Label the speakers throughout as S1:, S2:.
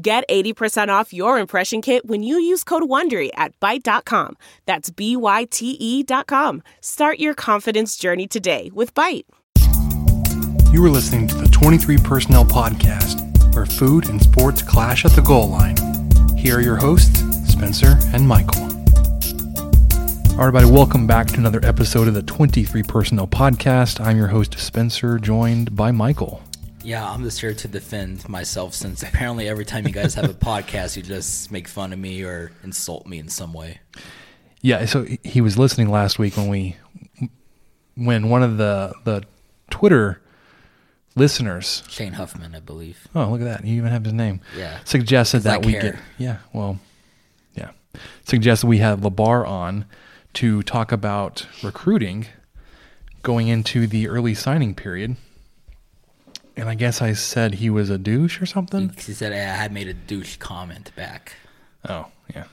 S1: Get 80% off your impression kit when you use code WONDERY at Byte.com. That's B-Y-T-E dot com. Start your confidence journey today with Byte.
S2: You are listening to the 23 Personnel Podcast, where food and sports clash at the goal line. Here are your hosts, Spencer and Michael. All right, everybody, welcome back to another episode of the 23 Personnel Podcast. I'm your host, Spencer, joined by Michael.
S3: Yeah, I'm just here to defend myself since apparently every time you guys have a podcast, you just make fun of me or insult me in some way.
S2: Yeah, so he was listening last week when we, when one of the the Twitter listeners,
S3: Shane Huffman, I believe.
S2: oh look at that, you even have his name,
S3: Yeah.
S2: suggested that we get, yeah, well, yeah, suggested we have Labar on to talk about recruiting going into the early signing period. And I guess I said he was a douche or something.
S3: He said I had made a douche comment back.
S2: Oh, yeah.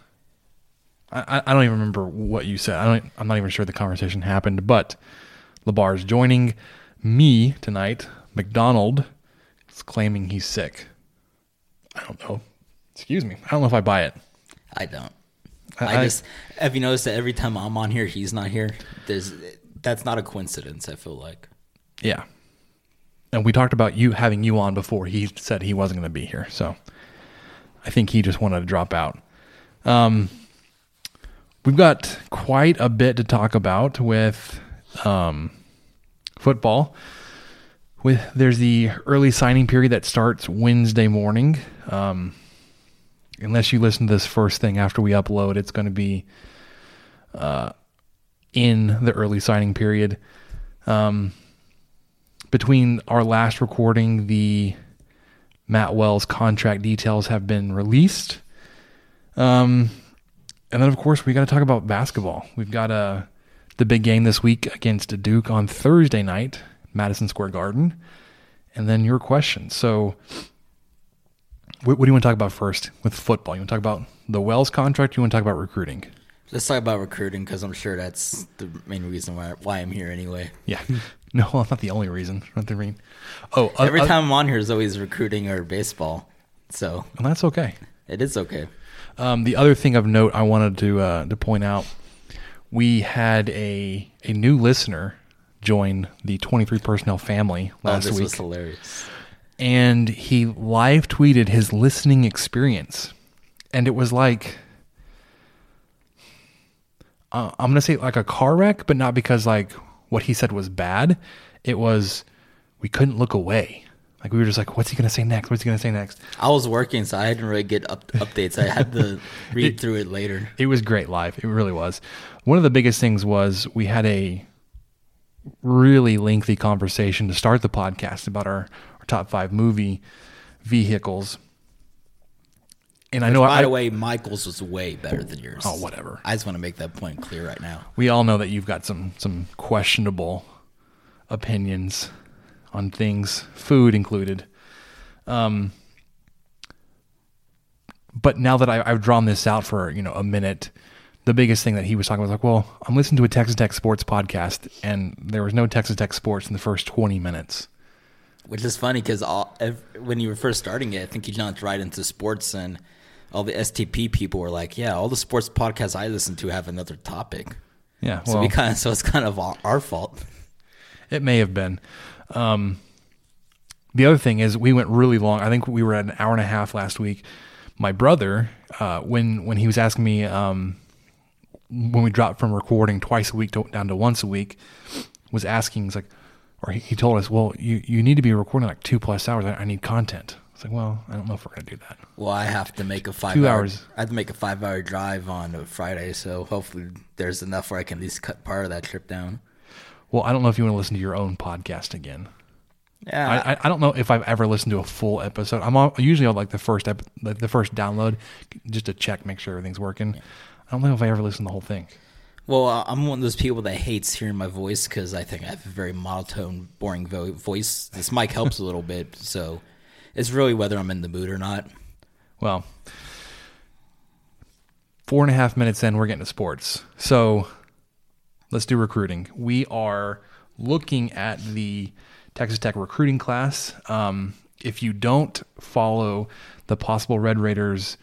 S2: I, I- don't even remember what you said. I don't. I'm not even sure the conversation happened. But Labar is joining me tonight. McDonald is claiming he's sick. I don't know. Excuse me. I don't know if I buy it.
S3: I don't.
S2: I-
S3: I, just have you noticed that every time I'm on here, he's not here. There's that's not a coincidence. I feel like.
S2: Yeah. And we talked about you having you on before. He said he wasn't going to be here, so I think he just wanted to drop out. Um, we've got quite a bit to talk about with um, football. With there's the early signing period that starts Wednesday morning. Um, unless you listen to this first thing after we upload, it's going to be uh, in the early signing period. Um, between our last recording, the Matt Wells contract details have been released. Um, and then, of course, we got to talk about basketball. We've got uh, the big game this week against Duke on Thursday night, Madison Square Garden. And then your question. So, what, what do you want to talk about first with football? You want to talk about the Wells contract? You want to talk about recruiting?
S3: Let's talk about recruiting because I'm sure that's the main reason why why I'm here anyway.
S2: Yeah. No, well, not the only reason. Not the reason. Oh, uh,
S3: Every
S2: uh,
S3: time I'm on here is always recruiting or baseball, so
S2: well, that's okay.
S3: it is okay.
S2: Um, the other thing of note I wanted to uh, to point out, we had a a new listener join the 23 personnel family
S3: Oh,
S2: last
S3: this
S2: week,
S3: was hilarious.
S2: and he live tweeted his listening experience, and it was like. Uh, I'm gonna say like a car wreck, but not because like what he said was bad. It was we couldn't look away. Like we were just like, what's he gonna say next? What's he gonna say next?
S3: I was working, so I didn't really get up, updates. I had to read through it later.
S2: It was great live. It really was. One of the biggest things was we had a really lengthy conversation to start the podcast about our, our top five movie vehicles. And I know
S3: By
S2: I,
S3: the way, Michael's was way better than yours.
S2: Oh, whatever.
S3: I just want to make that point clear right now.
S2: we all know that you've got some some questionable opinions on things, food included. Um, but now that I, I've drawn this out for you know a minute, the biggest thing that he was talking about was like, well, I'm listening to a Texas Tech sports podcast, and there was no Texas Tech sports in the first 20 minutes.
S3: Which is funny because when you were first starting it, I think you jumped right into sports, and all the STP people were like, "Yeah, all the sports podcasts I listen to have another topic."
S2: Yeah,
S3: So
S2: well,
S3: we kind of, so it's kind of our, our fault.
S2: It may have been. Um, the other thing is we went really long. I think we were at an hour and a half last week. My brother, uh, when when he was asking me um, when we dropped from recording twice a week to, down to once a week, was asking, he's like, or he, he told us, well, you, you need to be recording like two plus hours. I, I need content. Like, well, I don't know if we're gonna do that.
S3: Well, I have to make a five
S2: Two
S3: hour,
S2: hours.
S3: I have to make a five hour drive on a Friday, so hopefully there's enough where I can at least cut part of that trip down.
S2: Well, I don't know if you want to listen to your own podcast again.
S3: Yeah.
S2: I, I, I don't know if I've ever listened to a full episode. I'm all, usually on like the first ep, like the first download just to check, make sure everything's working. I don't know if I ever listened to the whole thing.
S3: Well, I'm one of those people that hates hearing my voice because I think I have a very monotone, boring vo- voice. This mic helps a little bit, so it's really whether I'm in the mood or not.
S2: Well, four and a half minutes in, we're getting to sports. So let's do recruiting. We are looking at the Texas Tech recruiting class. Um, if you don't follow the possible Red Raiders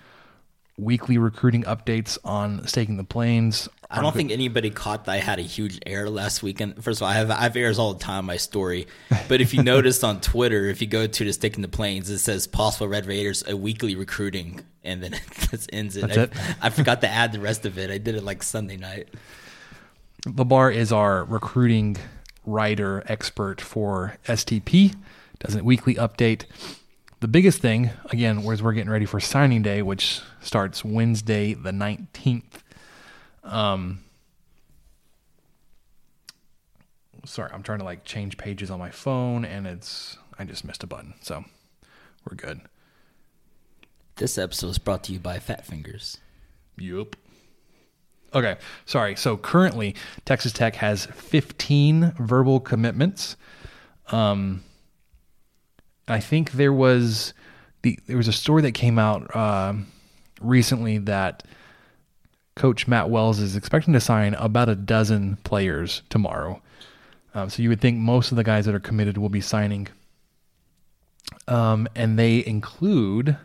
S2: weekly recruiting updates on staking the plains,
S3: I don't think anybody caught that I had a huge error last weekend. First of all, I have I have errors all the time my story. But if you noticed on Twitter, if you go to the Staking the Plains, it says possible Red Raiders a weekly recruiting, and then it just ends it.
S2: That's
S3: I,
S2: it?
S3: I forgot to add the rest of it. I did it like Sunday night.
S2: Labar is our recruiting writer expert for STP. Does a weekly update. The biggest thing, again, was we're getting ready for signing day, which starts Wednesday the nineteenth. Um, sorry, I'm trying to like change pages on my phone, and it's I just missed a button, so we're good.
S3: This episode is brought to you by Fat Fingers.
S2: Yup. Okay, sorry. So currently, Texas Tech has 15 verbal commitments. Um, I think there was the there was a story that came out um recently that Coach Matt Wells is expecting to sign about a dozen players tomorrow. Um, so you would think most of the guys that are committed will be signing. Um, and they include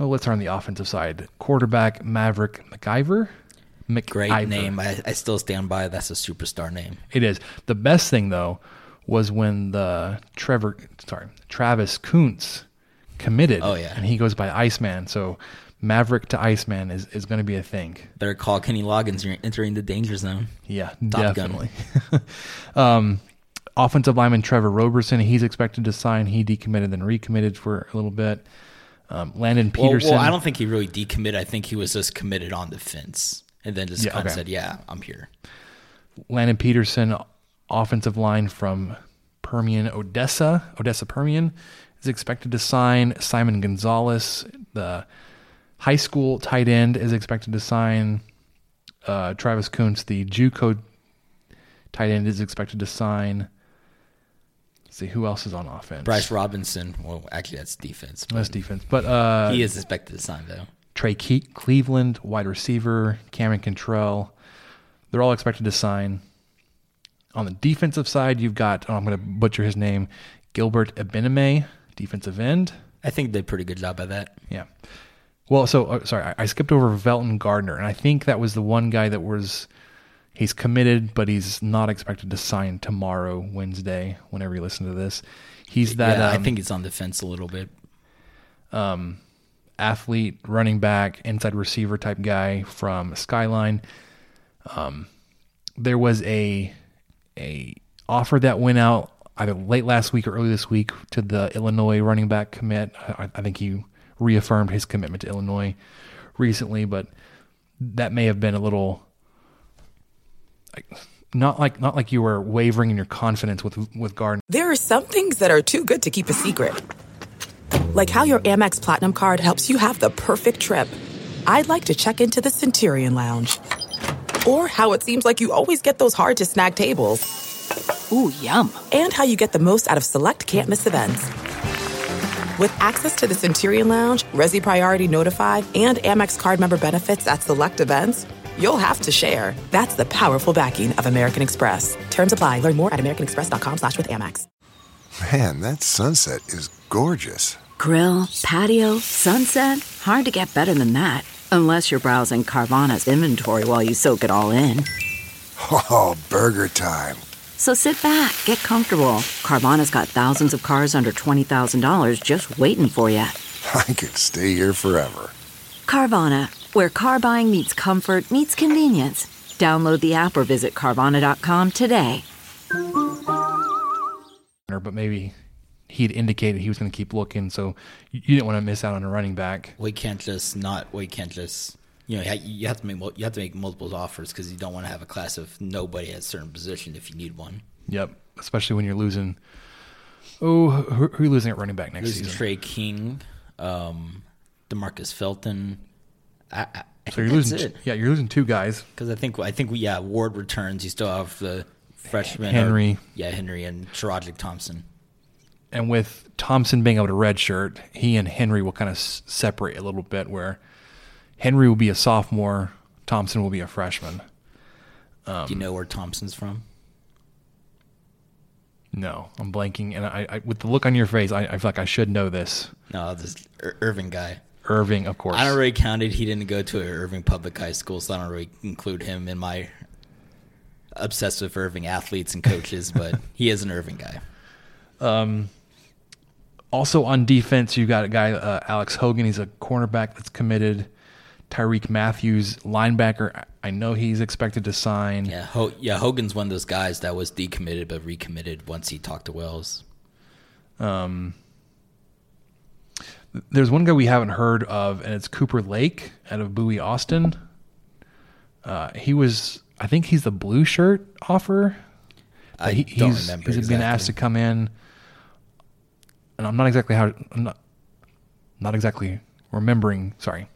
S2: Oh, let's start on the offensive side. Quarterback Maverick McIvor. McIvor.
S3: Great name. I, I still stand by. That's a superstar name.
S2: It is. The best thing though was when the Trevor sorry, Travis Koontz committed.
S3: Oh, yeah.
S2: And he goes by Iceman. So Maverick to Iceman is, is gonna be a thing.
S3: Better call Kenny Loggins. You're entering the danger zone.
S2: Yeah,
S3: Top
S2: definitely. um, offensive lineman Trevor Roberson, he's expected to sign. He decommitted then recommitted for a little bit. Um, Landon Peterson.
S3: well, I don't think he really decommitted. I think he was just committed on the fence, and then just
S2: Yeah,
S3: kind of said, "Yeah, I'm here."
S2: Landon Peterson, offensive line from Permian, Odessa, Odessa Permian, is expected to sign. Simon Gonzalez, the high school tight end, is expected to sign. Uh, Travis Koontz, the JUCO tight end, is expected to sign. Let's see who else is on offense.
S3: Bryce Robinson. Well, actually, that's defense. But
S2: That's defense, but uh,
S3: he is expected to sign though.
S2: Trey Ke- Cleveland, wide receiver, Cameron Cantrell. They're all expected to sign. On the defensive side, you've got, oh, I'm going to butcher his name, Gilbert Ibeneme, defensive end.
S3: I think they did a pretty good job at that.
S2: Yeah. Well, so, uh, sorry, I, I skipped over Velton Gardner, and I think that was the one guy that was, he's committed, but he's not expected to sign tomorrow, Wednesday, whenever you listen to this. He's that.
S3: yeah, I
S2: um,
S3: think he's on the fence a little bit.
S2: Um, athlete, running back, inside receiver type guy from Skyline. Um, there was a a offer that went out either late last week or early this week to the Illinois running back commit. I, I think he reaffirmed his commitment to Illinois recently, but that may have been a little not like not like you were wavering in your confidence with with Gardner.
S4: There are some things that are too good to keep a secret. Like how your Amex Platinum card helps you have the perfect trip. I'd like to check into the Centurion Lounge. Or how it seems like you always get those hard to snag tables.
S5: Ooh, yum.
S4: And how you get the most out of select can't miss events. With access to the Centurion Lounge, Resy Priority Notified, and Amex card member benefits at select events, you'll have to share. That's the powerful backing of American Express. Terms apply. Learn more at americanexpress.com slash with Amex.
S6: Man, that sunset is gorgeous.
S5: Grill, patio, sunset. Hard to get better than that. Unless you're browsing Carvana's inventory while you soak it all in.
S6: Oh, burger time.
S5: So sit back, get comfortable. Carvana's got thousands of cars under $20,000 just waiting for you.
S6: I could stay here forever.
S5: Carvana, where car buying meets comfort, meets convenience. Download the app or visit Carvana.com today.
S2: but maybe he'd indicated he was going to keep looking, so you you didn't want to miss out on a running back.
S3: We can't just not. We can't just. You know, you have to make you have to make multiple offers because you don't want to have a class of nobody at a certain position if you need one.
S2: Yep, especially when you're losing Oh, who, who are you losing at running back next
S3: There's
S2: season?
S3: Trey King, um, Demarcus Felton. I, I, I
S2: so you're losing.
S3: it.
S2: Yeah, you're losing two guys.
S3: Because I think I think we yeah Ward returns. You still have the freshman
S2: Henry.
S3: yeah Henry and SaRodorick Thompson.
S2: And with Thompson being able to redshirt, he and Henry will kind of s- separate a little bit. Where Henry will be a sophomore, Thompson will be a freshman. Um,
S3: Do you know where Thompson's from?
S2: No, I'm blanking, and I, I with the look on your face, I, I feel like I should know this.
S3: No, this Ir- Irving guy.
S2: Irving, of course.
S3: I don't really count it. He didn't go to an Irving public high school, so I don't really include him in my obsessed with Irving athletes and coaches. but he is an Irving guy.
S2: Um, Also on defense, you got a guy, uh, Alex Hogan. He's a cornerback that's committed. Tyreek Matthews, linebacker. I- know he's expected to sign.
S3: Yeah, Ho- yeah. Hogan's one of those guys that was decommitted but recommitted once he talked to Wells.
S2: Um, There's one guy we haven't heard of, and it's Cooper Lake out of Bowie, Austin. Uh, he was, I think he's the blue shirt offer.
S3: I
S2: he,
S3: don't
S2: he's,
S3: remember.
S2: He's been asked to come in, and I'm not exactly how. I'm not, not exactly remembering. Sorry,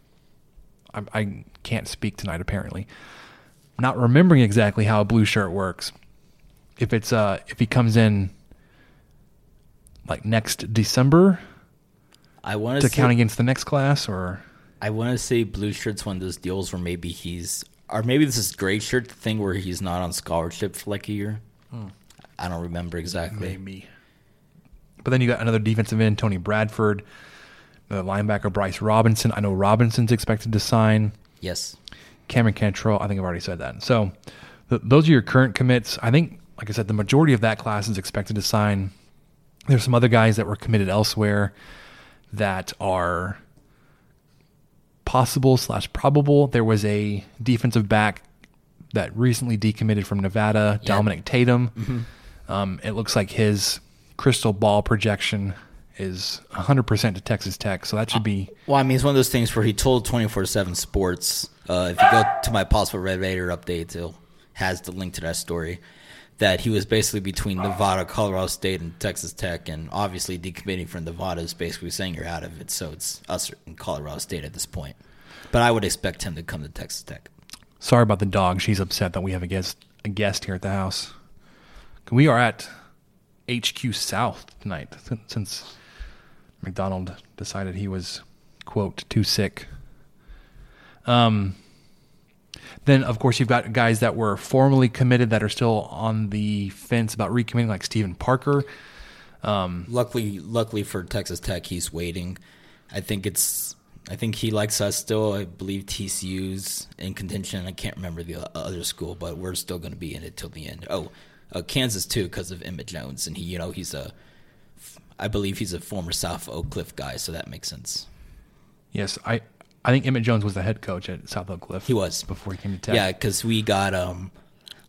S2: I, I can't speak tonight. Apparently, not remembering exactly how a blue shirt works. If it's uh, if he comes in like next December
S3: I want
S2: to
S3: to
S2: count against the next class, or
S3: I want to say blue shirt's one of those deals where maybe he's, or maybe this is gray shirt the thing where he's not on scholarship for like a year. I don't remember exactly.
S2: maybe. But then you got another defensive end, Tony Bradford, the linebacker Bryce Robinson. I know Robinson's expected to sign.
S3: Yes,
S2: Cameron Cantrell, I think I've already said that. So th- those are your current commits. I think, like I said, the majority of that class is expected to sign. There's some other guys that were committed elsewhere that are possible slash probable. There was a defensive back that recently decommitted from Nevada,
S3: Yeah.
S2: Dominic Tatum. Um, it looks like his crystal ball projection is 100% to Texas Tech, so that should be
S3: Well, I mean, it's one of those things where he told 24 7 Sports, uh, if you go to my possible Red Raider update, it has the link to that story, that he was basically between Nevada, Colorado State, and Texas Tech. And obviously, decommitting from Nevada is basically saying you're out of it. So it's us in Colorado State at this point. But I would expect him to come to Texas Tech.
S2: Sorry about the dog. She's upset that we have a guest a guest here at the house. We are at HQ South tonight since, since McDonald decided he was quote too sick. Um. Then of course you've got guys that were formally committed that are still on the fence about recommitting, like Stephen Parker.
S3: Um, Luckily, luckily for Texas Tech, he's waiting. I think it's. I think he likes us still. I believe TCU's in contention. I can't remember the other school, but we're still going to be in it till the end. Oh, uh, Kansas too, because of Emmett Jones, and he, you know, he's a. I believe he's a former South Oak Cliff guy, so that makes sense.
S2: Yes, I I think Emmett Jones was the head coach at South Oak Cliff.
S3: He was
S2: before he came to Tech.
S3: Yeah, because we got um,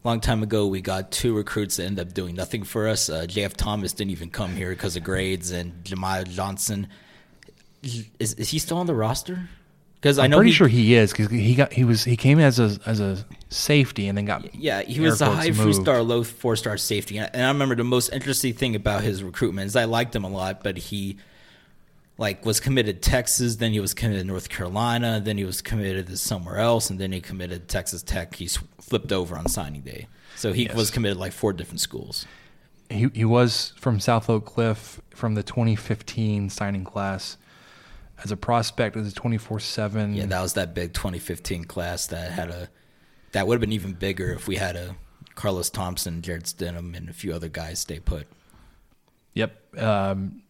S3: long time ago we got two recruits that ended up doing nothing for us. Uh, JF Thomas didn't even come here because of grades, and Jemiah Johnson is is he still on the roster? Because I
S2: I'm
S3: know
S2: pretty
S3: he,
S2: sure he is because he got he was he came as a as a safety and then got
S3: Yeah, he was a high three star low four star safety, and I remember the most interesting thing about his recruitment is I liked him a lot, but he like was committed to Texas, then he was committed to North Carolina, then he was committed to somewhere else, and then he committed to Texas Tech. He flipped over on signing day, so he
S2: Yes.
S3: was committed to like four different schools.
S2: He he was from South Oak Cliff from the 2015 signing class as a prospect as a 24 seven.
S3: Yeah, that was that big 2015 class that had a that would have been even bigger if we had a Carlos Thompson, Jarrett Stidham, and a few other guys stay put.
S2: Yep. Um,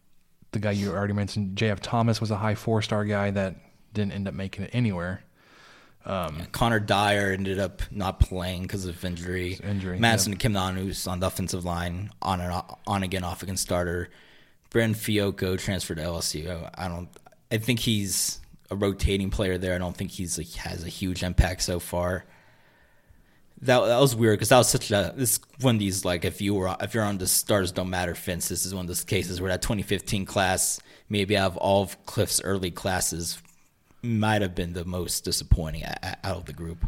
S2: the guy you already mentioned, J.F. Thomas, was a high four star guy that didn't end up making it anywhere.
S3: Connor Dyer ended up not playing because of injury.
S2: Injury,
S3: Madison
S2: yeah.
S3: Kim who's on the offensive line, on and off, on again, off again starter. Breiden Fehoko transferred to LSU. I don't. I think he's a rotating player there. I don't think he's like, has a huge impact so far. That, that was weird because that was such a this one of these like if you were if you're on the stars don't matter fence this is one of those cases where that 2015 class maybe out of all of Cliff's early classes might have been the most disappointing out of the group.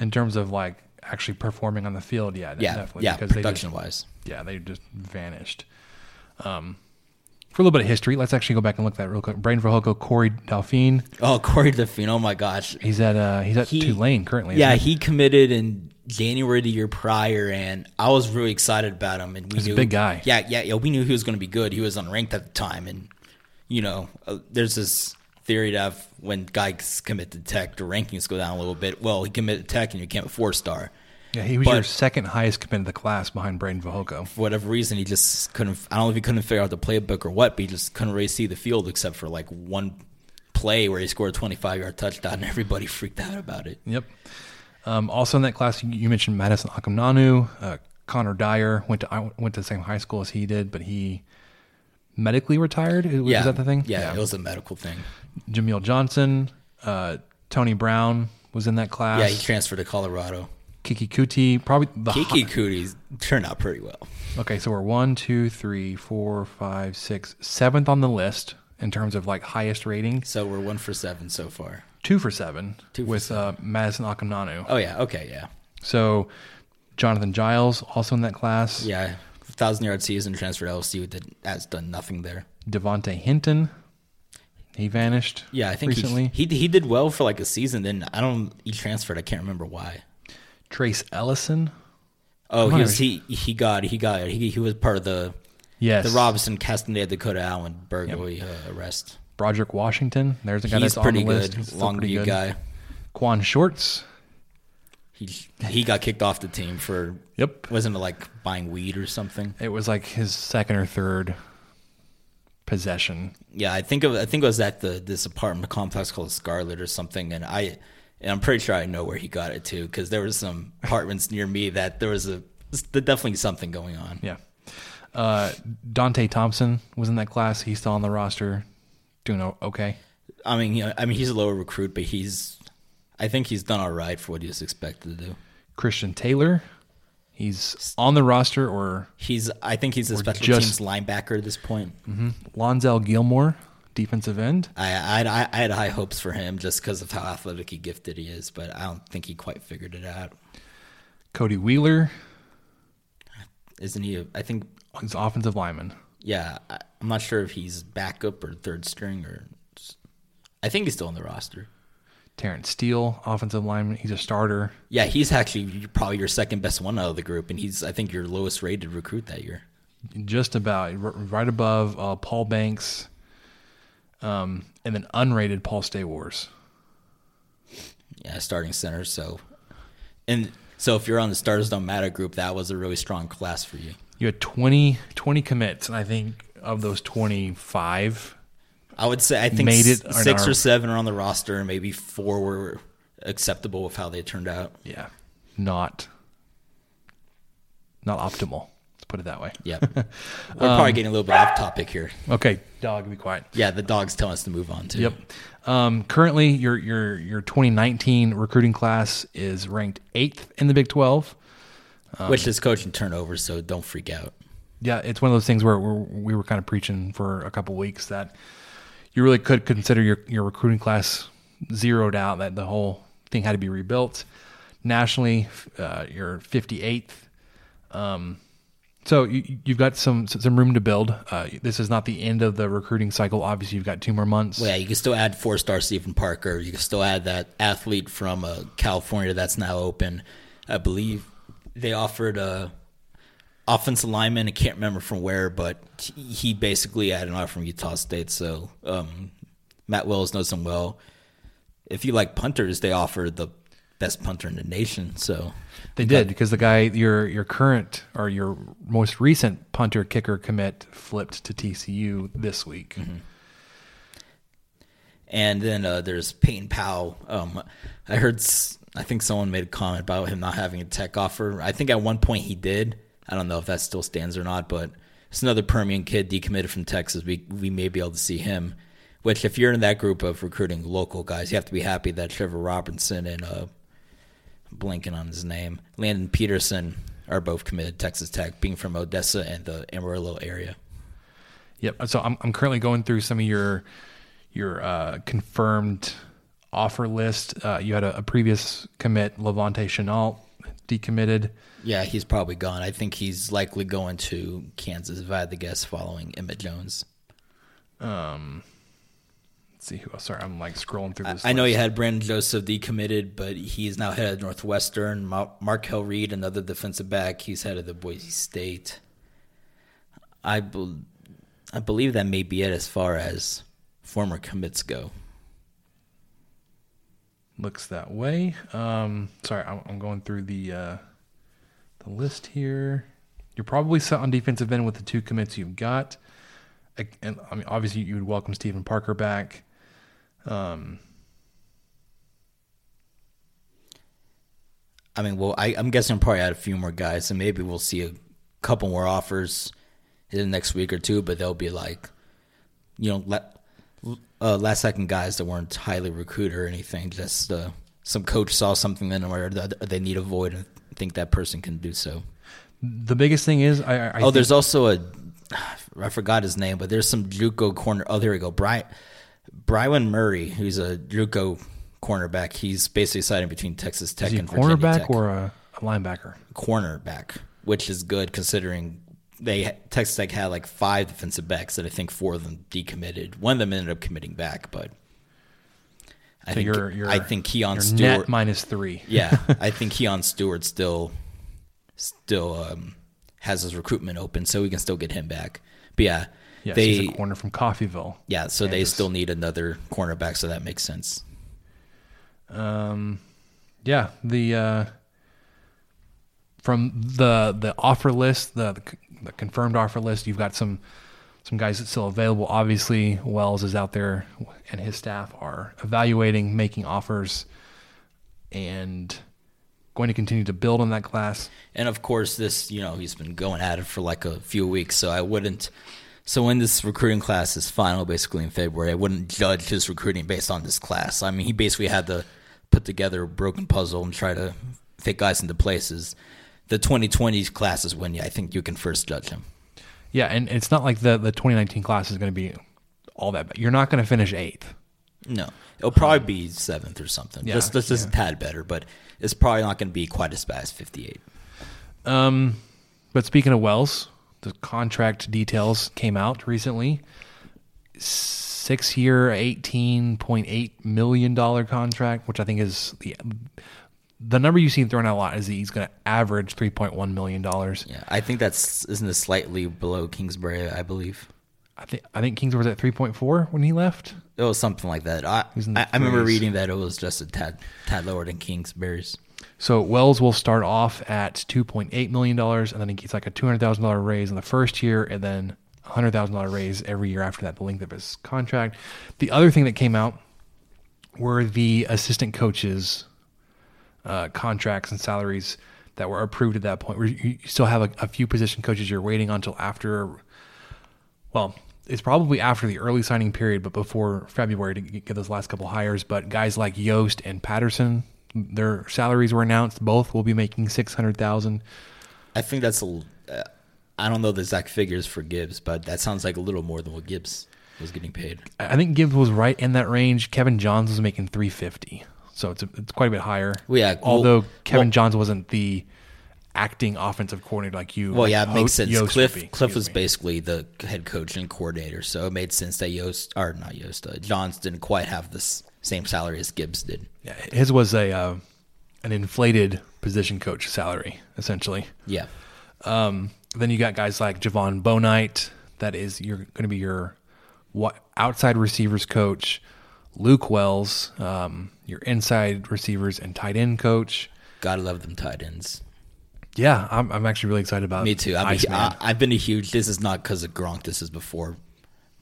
S2: In terms of like actually performing on the field, yeah,
S3: Yeah,
S2: definitely.
S3: yeah,
S2: because they
S3: production
S2: just,
S3: wise.
S2: yeah, they just vanished. Um, for a little bit of history, let's actually go back and look at that real quick. Breiden Fehoko, Corey Dauphine.
S3: Oh, Corey Dauphine. Oh my gosh.
S2: He's at uh, he's at
S3: He-
S2: Tulane currently.
S3: Yeah,
S2: he?
S3: he committed in January the year prior, and I was really excited about him. And we
S2: He's a big guy.
S3: Yeah, yeah, yeah. We knew he was going to be good. He was unranked at the time, and you know, uh, there's this theory that when guys commit to Tech, the rankings go down a little bit. Well, he committed to Tech, and you became a four star.
S2: Yeah, he was
S3: but-
S2: your second highest commit of the class behind Breiden Fehoko.
S3: For whatever reason, he just couldn't. I don't know if he couldn't figure out the playbook or what, but he just couldn't really see the field except for like one play where he scored a 25 yard touchdown, and everybody freaked out about it.
S2: Yep. Um, also in that class, you, mentioned Madison Akamnonu, uh, Connor Dyer went to I went to the same high school as he did, but he medically retired. Is,
S3: Yeah,
S2: is that the thing?
S3: Yeah, it was a medical thing.
S2: Jameel Johnson, uh, Tony Brown was in that class.
S3: Yeah, he transferred to Colorado.
S2: Keke Coutee, probably the
S3: Keke
S2: hi-
S3: Cooties turned out pretty well.
S2: Okay, so we're one, two, three, four, five, six, seventh on the list in terms of like highest rating.
S3: So we're one for seven so far.
S2: Two for seven
S3: Two for
S2: with Uh, Madison Akamnonu.
S3: Oh yeah, okay, yeah,
S2: So Jonathan Giles also in that class.
S3: yeah. Thousand yard season transferred to LSU did has done nothing there.
S2: Devonte Hinton, he vanished.
S3: Yeah, I think
S2: recently.
S3: he, he he did well for like a season. Then I don't. He transferred. I can't remember why.
S2: Trace Ellison.
S3: Oh, he was he he got he got he he was part of the
S2: Yes.
S3: the Robinson Castaneda Dakota Allen burglary uh, arrest.
S2: Broderick Washington. There's a guy
S3: He's
S2: that's
S3: pretty
S2: on the
S3: good,
S2: list. He's
S3: long
S2: pretty
S3: view
S2: good.
S3: guy.
S2: Quan Shorts.
S3: He he got kicked off the team for
S2: Yep.
S3: wasn't it like buying weed or something?
S2: It was like his second or third possession.
S3: Yeah, I think of I think it was at the this apartment complex called Scarlet or something, and I and I'm pretty sure I know where he got it to because there was some apartments near me that there was a definitely something going on.
S2: Yeah. Uh, Dante Thompson was in that class. He's still on the roster, doing okay.
S3: I mean, you know, I mean he's a lower recruit, but he's I think he's done all right for what he was expected to do.
S2: Christian Taylor, he's on the roster, or
S3: He's I think he's a special
S2: just-
S3: teams linebacker at this point.
S2: Lonzel Gilmore, defensive end.
S3: I, I I I had high hopes for him just because of how athletically gifted he is, but I don't think he quite figured it out.
S2: Cody Wheeler,
S3: Isn't he? A, I think
S2: he's offensive lineman.
S3: yeah. I, I'm not sure if he's backup or third string or. I think he's still on the roster.
S2: Terrence Steele, offensive lineman. He's a starter.
S3: Yeah, he's actually probably your second best one out of the group, and he's I think your lowest rated recruit that year.
S2: just about right above uh, Paul Banks, um, and then unrated Paul Stawarz.
S3: Yeah, starting center. So, and so if you're on the stars don't matter group, that was a really strong class for you.
S2: You had 20, 20 commits, and I think of those twenty five,
S3: I would say I think
S2: Made it
S3: s- six or seven are on the roster, and maybe four were acceptable with how they turned out.
S2: yeah, not not optimal. Put it that way.
S3: Yep. We're probably getting a little bit off topic here.
S2: Okay, dog, be quiet.
S3: Yeah, the dog's telling us to move on too.
S2: Yep. Um, currently, your your your 2019 recruiting class is ranked eighth in the Big 12.
S3: Which is coaching turnover, so don't freak out.
S2: yeah, it's one of those things where we're, we were kind of preaching for a couple weeks that you really could consider your your recruiting class zeroed out. That the whole thing had to be rebuilt. Nationally, uh, you're 58th. Um, so you, you've got some some room to build. Uh, this is not the end of the recruiting cycle. Obviously, you've got two more months.
S3: Well, yeah, you can still add four star Stephen Parker. You can still add that athlete from uh, California that's now open. I believe they offered a offensive lineman. I can't remember from where, but he basically had an offer from Utah State. So um, Matt Wells knows him well. If you like punters, they offered the best punter in the nation. So
S2: They did because the guy, your your current or your most recent punter kicker commit flipped to TCU this week.
S3: Mm-hmm. And then uh, there's Peyton Powell. Um, I heard, I think someone made a comment about him not having a tech offer. I think at one point he did. I don't know if that still stands or not, but it's another Permian kid decommitted from Texas. We we may be able to see him. Which, if you're in that group of recruiting local guys, you have to be happy that Trevor Robinson and uh, blinking on his name, Landon Peterson are both committed to Texas Tech, being from Odessa and the Amarillo area.
S2: Yep. So I'm I'm currently going through some of your your uh, confirmed offer list, uh, you had a, a previous commit, Levante Chenault, decommitted.
S3: Yeah, he's probably gone. I think he's likely going to Kansas, if I had to guess, following Emmett Jones.
S2: Um, see who else. Sorry, I'm like scrolling through this.
S3: I know you had Brandon Joseph decommitted, but he's now headed Northwestern. Ma- Markel Reed, another defensive back, he's headed to Boise State. I, bel I believe that may be it as far as former commits go.
S2: looks that way. Um, sorry, I'm, I'm going through the uh, the list here. You're probably set on defensive end with the two commits you've got. I- And I mean, obviously, you would welcome Stephen Parker back. Um,
S3: I mean, well, I, I'm guessing probably add a few more guys, and maybe we'll see a couple more offers in the next week or two. But they'll be like, you know, la- uh, last second guys that weren't highly recruited or anything. Just uh, some coach saw something in them where they need a void and think that person can do so.
S2: the biggest thing is, I, I
S3: oh, there's also a I forgot his name, but there's some JUCO corner. Oh, there we go. Brian Brywan Murray, who's a JUCO cornerback. He's basically siding between Texas Tech
S2: is he a
S3: and Virginia
S2: cornerback
S3: Tech.
S2: or a, a linebacker?
S3: cornerback, which is good considering they Texas Tech had like five defensive backs that I think four of them decommitted. One of them ended up committing back, but I
S2: So
S3: think
S2: you're, you're,
S3: I think Keon Stewart.
S2: minus three.
S3: yeah, I think Keon Stewart still still um, has his recruitment open, so we can still get him back. But yeah,
S2: Yes,
S3: they
S2: he's a corner from Coffeyville.
S3: yeah, so they still need another cornerback, so that makes sense.
S2: Um, yeah, the uh, from the the offer list, the, the the confirmed offer list, you've got some some guys that's still available. Obviously, Wells is out there, and his staff are evaluating, making offers, and going to continue to build on that class.
S3: And of course, this, you know, he's been going at it for like a few weeks, so I wouldn't. So when this recruiting class is final, basically in February, I wouldn't judge his recruiting based on this class. I mean, he basically had to put together a broken puzzle and try to fit guys into places. The 2020 class is when I think you can first judge him.
S2: Yeah, and it's not like the the 2019 class is going to be all that bad. You're not going to finish eighth.
S3: No, it'll probably be seventh or something.
S2: Yeah,
S3: just, just, just
S2: yeah.
S3: a tad better, but it's probably not going to be quite as bad as 58.
S2: Um, but speaking of Wells, the contract details came out recently. Six year, eighteen point eight million dollar contract, which I think is the the number you've seen thrown out a lot is that he's going to average three point one million dollars.
S3: Yeah, I think that's isn't it slightly below Kingsbury, I believe.
S2: I think I think Kingsbury was at three point four when he left.
S3: It was something like that. I,
S2: was in the
S3: I, I remember reading that it was just a tad tad lower than Kingsbury's.
S2: So Wells will start off at two point eight million dollars, and then he gets like a two hundred thousand dollar raise in the first year, and then hundred thousand dollar raise every year after that, the length of his contract. The other thing that came out were the assistant coaches' uh, contracts and salaries that were approved at that point. Where you still have a, a few position coaches you're waiting until after. Well, it's probably after the early signing period, but before February to get those last couple hires. But guys like Yost and Patterson, their salaries were announced. Both will be making six hundred thousand.
S3: I think that's a. l- Uh, I don't know the exact figures for Gibbs, but that sounds like a little more than what Gibbs was getting paid.
S2: I think Gibbs was right in that range. Kevin Johns was making three fifty, so it's a, it's quite a bit higher.
S3: Well, yeah, well-
S2: although Kevin
S3: well-
S2: Johns wasn't the acting offensive coordinator like you.
S3: Well, yeah, it makes sense.
S2: Yost
S3: Cliff
S2: be,
S3: Cliff was
S2: me.
S3: basically the head coach and coordinator, so it made sense that Yost or not Yost, uh, Johns didn't quite have the s- same salary as Gibbs did.
S2: Yeah, his was a uh, an inflated position coach salary essentially.
S3: Yeah,
S2: Um, then you got guys like Javon Bonite. That is you're going to be your what outside receivers coach. Luke Wells, um, your inside receivers and tight end coach.
S3: gotta love them tight ends.
S2: Yeah, I'm, I'm actually really excited about
S3: Me too. I mean,
S2: Iceman.
S3: I, I've been a huge. This is not because of Gronk. This is before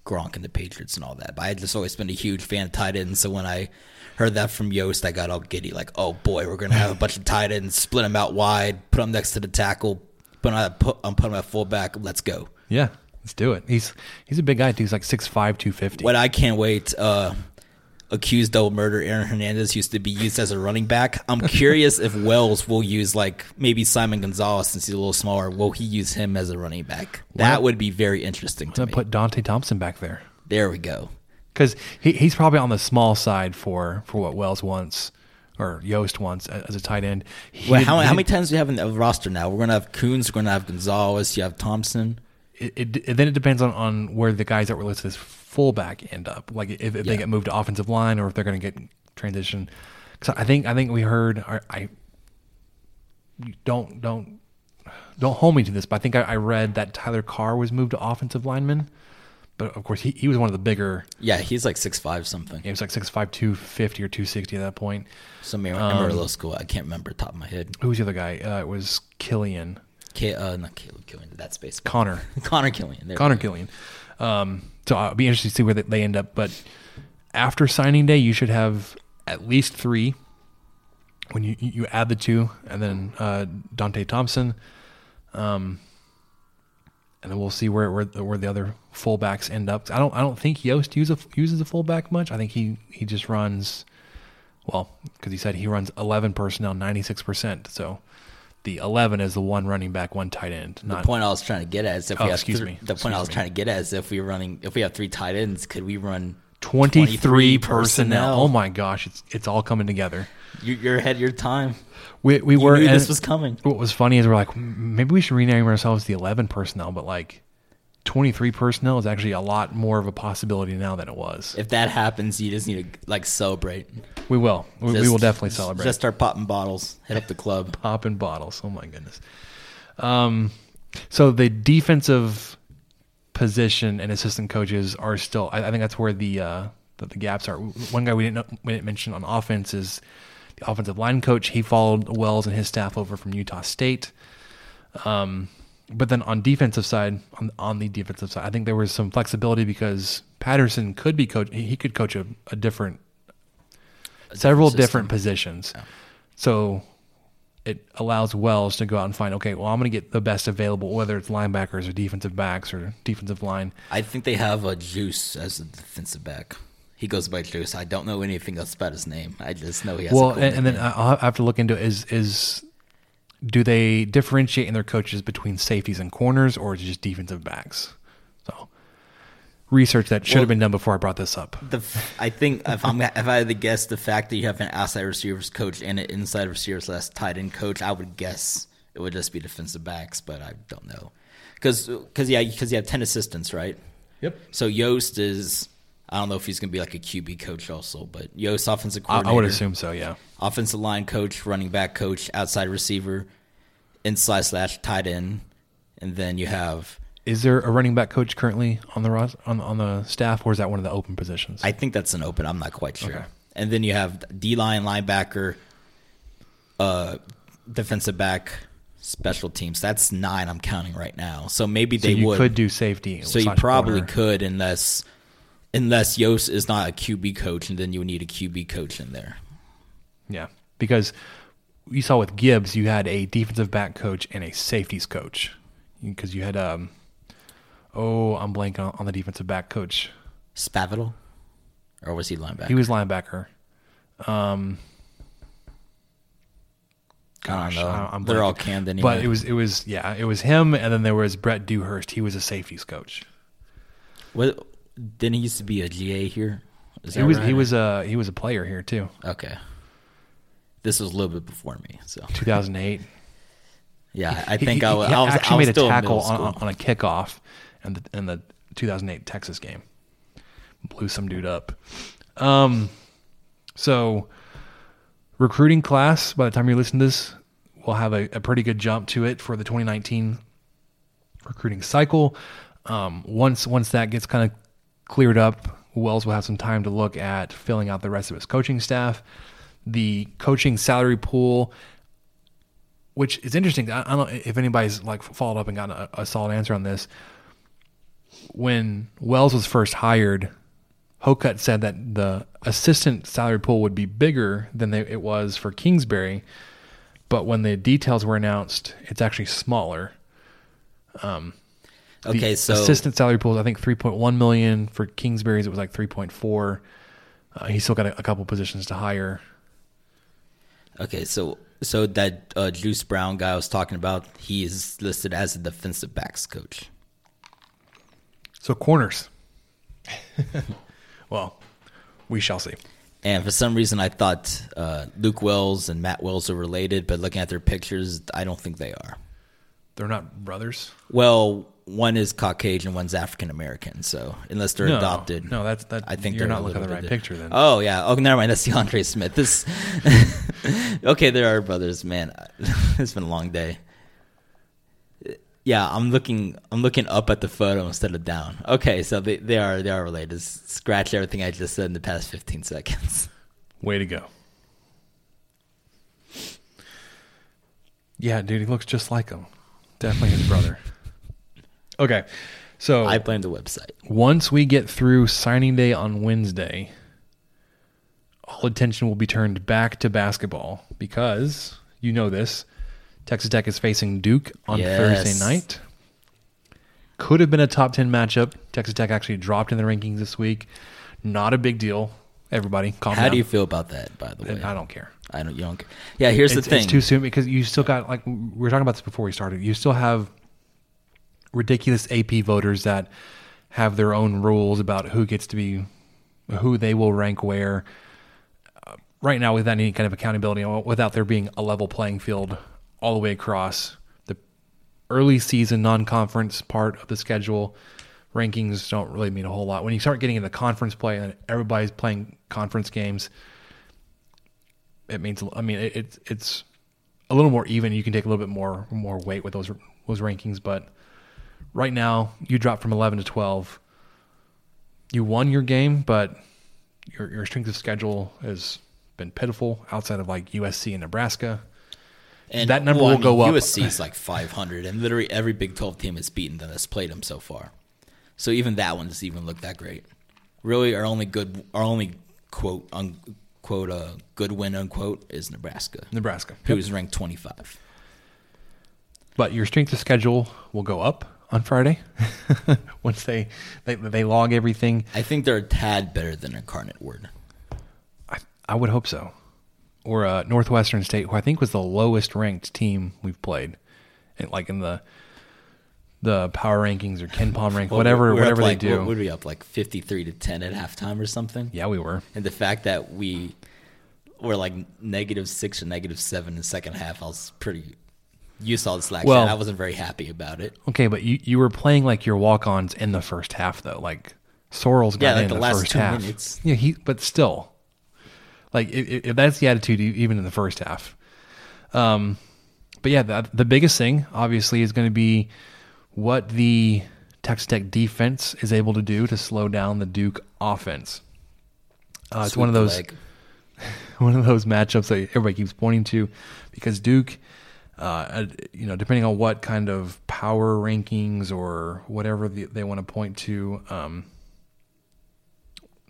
S3: Gronk and the Patriots and all that. But I just always been a huge fan of tight ends. So when I heard that from Yost, I got all giddy. Like, oh boy, we're gonna have a bunch of tight ends, split them out wide, put them next to the tackle, put them at, put, um, put 'em at fullback. Let's go.
S2: yeah, let's do it. He's he's a big guy. Too. He's like 6'5", 250.
S3: What I can't wait. Uh, accused double murder Aaron Hernandez used to be used as a running back. I'm curious if Wells will use like maybe Simon Gonzalez since he's a little smaller. Will he use him as a running back? That would be very interesting to me.
S2: put Dante Thompson back there.
S3: There we go.
S2: because he, he's probably on the small side for for what Wells wants or Yost wants as a tight end. He did-
S3: how, how many times do you have in the roster now? We're gonna have Koontz. We're gonna have Gonzalez. You have Thompson.
S2: It, it, it- then it depends on, on where the guys that were listed as fullback end up. Like if, if
S3: Yeah.
S2: they get moved to offensive line or if they're going to get transition. Because I think I think we heard I, I don't don't don't hold me to this, but I think I, I read that Tyler Carr was moved to offensive lineman. But of course, he, he was one of the bigger.
S3: Yeah, he's like six five something.
S2: He was like 6'5", 250 or two sixty at that point.
S3: Some
S2: Um,
S3: Amarillo school. I can't remember top of my head.
S2: Who was the other guy? Uh, it was Killian
S3: K, uh, not Caleb Killian. That's space.
S2: Connor.
S3: Connor Killian. There
S2: Connor. Killian. Um, so I'll be interested to see where they- end up. But after signing day, you should have at least three. When you you add the two, and then uh, Dante Thompson, um, and then we'll see where where the, where the other fullbacks end up. I don't I don't think Yost uses a, uses a fullback much. I think he he just runs well because he said he runs eleven personnel, ninety six percent. So the eleven is the one running back, one tight end.
S3: The point I was trying to get at is if
S2: Oh,
S3: we have
S2: excuse
S3: thr-
S2: me.
S3: The point
S2: Excuse
S3: I was
S2: me.
S3: trying to get at is if we were running if we have three tight ends, could we run
S2: 23 personnel. Oh my gosh, it's it's all coming together.
S3: You, you're ahead of your time.
S2: We we
S3: You
S2: were
S3: this was coming.
S2: What was funny is we're like maybe we should rename ourselves the 11 personnel, but like 23 personnel is actually a lot more of a possibility now than it was.
S3: If that happens, you just need to like celebrate.
S2: we will. We, we will definitely celebrate.
S3: Just start popping bottles. Hit up the club.
S2: popping bottles. Oh my goodness. Um, so the defensive position and assistant coaches are still. I, I think that's where the uh, the, the gaps are. One guy we didn't know, we didn't mention on offense is the offensive line coach. He followed Wells and his staff over from Utah State. Um, but then on defensive side, on on the defensive side, I think there was some flexibility because Patterson could be coach. He could coach a, a different, several
S3: system.
S2: different positions. So it allows Wells to go out and find, okay, well, I'm going to get the best available, whether it's linebackers or defensive backs or defensive line.
S3: I think they have a Juice as a defensive back. He goes by Juice. I don't know anything else about his name. I just know he has.
S2: well,
S3: a cool
S2: and, and then. I'll have to look into it. is is do they differentiate in their coaches between safeties and corners, or is it just defensive backs? So research that should
S3: Well-
S2: have been done before I brought this up.
S3: the f- I think if I'm if I had to guess, the fact that you have an outside receivers coach and an inside receivers slash tight end coach, I would guess it would just be defensive backs, but I don't know because yeah because you have ten assistants, right?
S2: Yep.
S3: So Yost is I don't know if he's going to be like a QB coach also, but Yost offensive coordinator.
S2: I would assume so. Yeah.
S3: offensive line coach, running back coach, outside receiver, inside slash tight end, and then you have
S2: Is there a running back coach currently on the ros- on on the staff, or is that one of the open positions?
S3: I think that's an open. I'm not quite sure.
S2: Okay.
S3: And then you have D line, linebacker, uh, defensive back, special teams. That's nine. I'm counting right now. So maybe
S2: so
S3: they
S2: you
S3: would.
S2: could do safety.
S3: so you probably
S2: corner.
S3: could, unless unless Yost is not a QB coach, and then you would need a QB coach in there.
S2: Yeah, because you saw with Gibbs, you had a defensive back coach and a safeties coach, because you had um, oh, I'm blanking on, on the defensive back coach.
S3: Spavital, or was he linebacker?
S2: He was linebacker. Um,
S3: I don't know.
S2: I- I'm
S3: They're all canned anyway.
S2: But it was it was yeah, it was him, and then there was Brett Dewhurst. He was a safeties coach.
S3: What? Didn't he used to be a GA here?
S2: He was
S3: right?
S2: he was a he was a player here too.
S3: okay. This was a little bit before me, so
S2: 2008.
S3: yeah. I think
S2: he,
S3: I, was-
S2: he
S3: I was
S2: actually
S3: I was
S2: made a tackle on, on a kickoff in the in the 2008 Texas game. Blew some dude up. Um, so recruiting class. By the time you listen to this, we'll have a, a pretty good jump to it for the 2019 recruiting cycle. Um, once once that gets kind of cleared up, Wells will have some time to look at filling out the rest of his coaching staff. The coaching salary pool which is interesting. I, I don't know if anybody's like followed up and gotten a, a solid answer on this. When Wells was first hired, Hocutt said that the assistant salary pool would be bigger than they, it was for Kingsbury, but when the details were announced, it's actually smaller. Um,
S3: Okay, so
S2: assistant salary pool is I think three point one million for Kingsbury's. It was like three point four. Uh, he's still got a, a couple positions to hire.
S3: okay, so so that uh, Juice Brown guy I was talking about, he is listed as a defensive backs coach.
S2: So corners. Well, we shall see.
S3: And for some reason, I thought uh, Luke Wells and Matt Wells are related, but looking at their pictures, I don't think they are.
S2: They're not brothers.
S3: Well, one is Caucasian, one's African American. So unless they're
S2: No,
S3: adopted,
S2: no, that's- that-
S3: I think
S2: you're not looking at the right picture then.
S3: Oh yeah. Oh, never mind. That's DeAndre Smith. This. okay, there are brothers. Man, it's been a long day. Yeah, I'm looking. I'm looking up at the photo instead of down. Okay, so they, they are they are related. Scratch everything I just said in the past 15 seconds.
S2: Way to go. Yeah, dude, he looks just like him. Definitely his brother. Okay. So
S3: I blame the website.
S2: once we get through signing day on Wednesday, all attention will be turned back to basketball because you know this. Texas Tech is facing Duke on
S3: Yes.
S2: Thursday night. Could have been a top 10 matchup. Texas Tech actually dropped in the rankings this week. Not a big deal. Everybody, calm
S3: How
S2: down.
S3: do you feel about that? By the uh, way,
S2: I don't care.
S3: I don't. You don't. care. Yeah, here's
S2: it's,
S3: the thing.
S2: it's too soon because you still got like we were talking about this before we started. You still have ridiculous AP voters that have their own rules about who gets to be who they will rank where. Uh, right now, without any kind of accountability, without there being a level playing field all the way across the early season non-conference part of the schedule. Rankings don't really mean a whole lot. When you start getting into conference play and everybody's playing conference games, it means I mean it, it's it's a little more even. You can take a little bit more more weight with those those rankings, but right now you drop from 11 to 12. You won your game, but your your strength of schedule has been pitiful outside of like USC and Nebraska.
S3: And
S2: That number
S3: well, I
S2: will go
S3: mean,
S2: up.
S3: USC is like 500, and literally every Big 12 team has beaten them that's played them so far. So even that one doesn't even look that great. Really, our only good, our only quote unquote uh, good win unquote is Nebraska,
S2: Nebraska.
S3: who's ranked 25.
S2: But your strength of schedule will go up on Friday once they, they they log everything.
S3: I think they're a tad better than Incarnate Word.
S2: I, I would hope so. Or uh, Northwestern State, who I think was the lowest ranked team we've played, and like in the the power rankings or KenPom rank,
S3: Well,
S2: whatever whatever
S3: like,
S2: they do.
S3: Would we up like 53 to 10 at halftime or something?
S2: yeah, we were.
S3: And the fact that we were like negative six or negative seven in the second half, I was pretty. You saw the last
S2: Well-.
S3: I wasn't very happy about it.
S2: Okay, but you, you were playing like your walk ons in the first half though. Like Sorrel's got
S3: Yeah,
S2: in
S3: like
S2: in
S3: the
S2: the,
S3: last
S2: first
S3: two
S2: half.
S3: minutes.
S2: Yeah, he but still, like if, if that's the attitude even in the first half. Um, but yeah, the, the biggest thing obviously is going to be what the Texas Tech defense is able to do to slow down the Duke offense. Uh, it's one of those one of those matchups that everybody keeps pointing to because Duke, uh, you know, depending on what kind of power rankings or whatever the, they want to point to, um,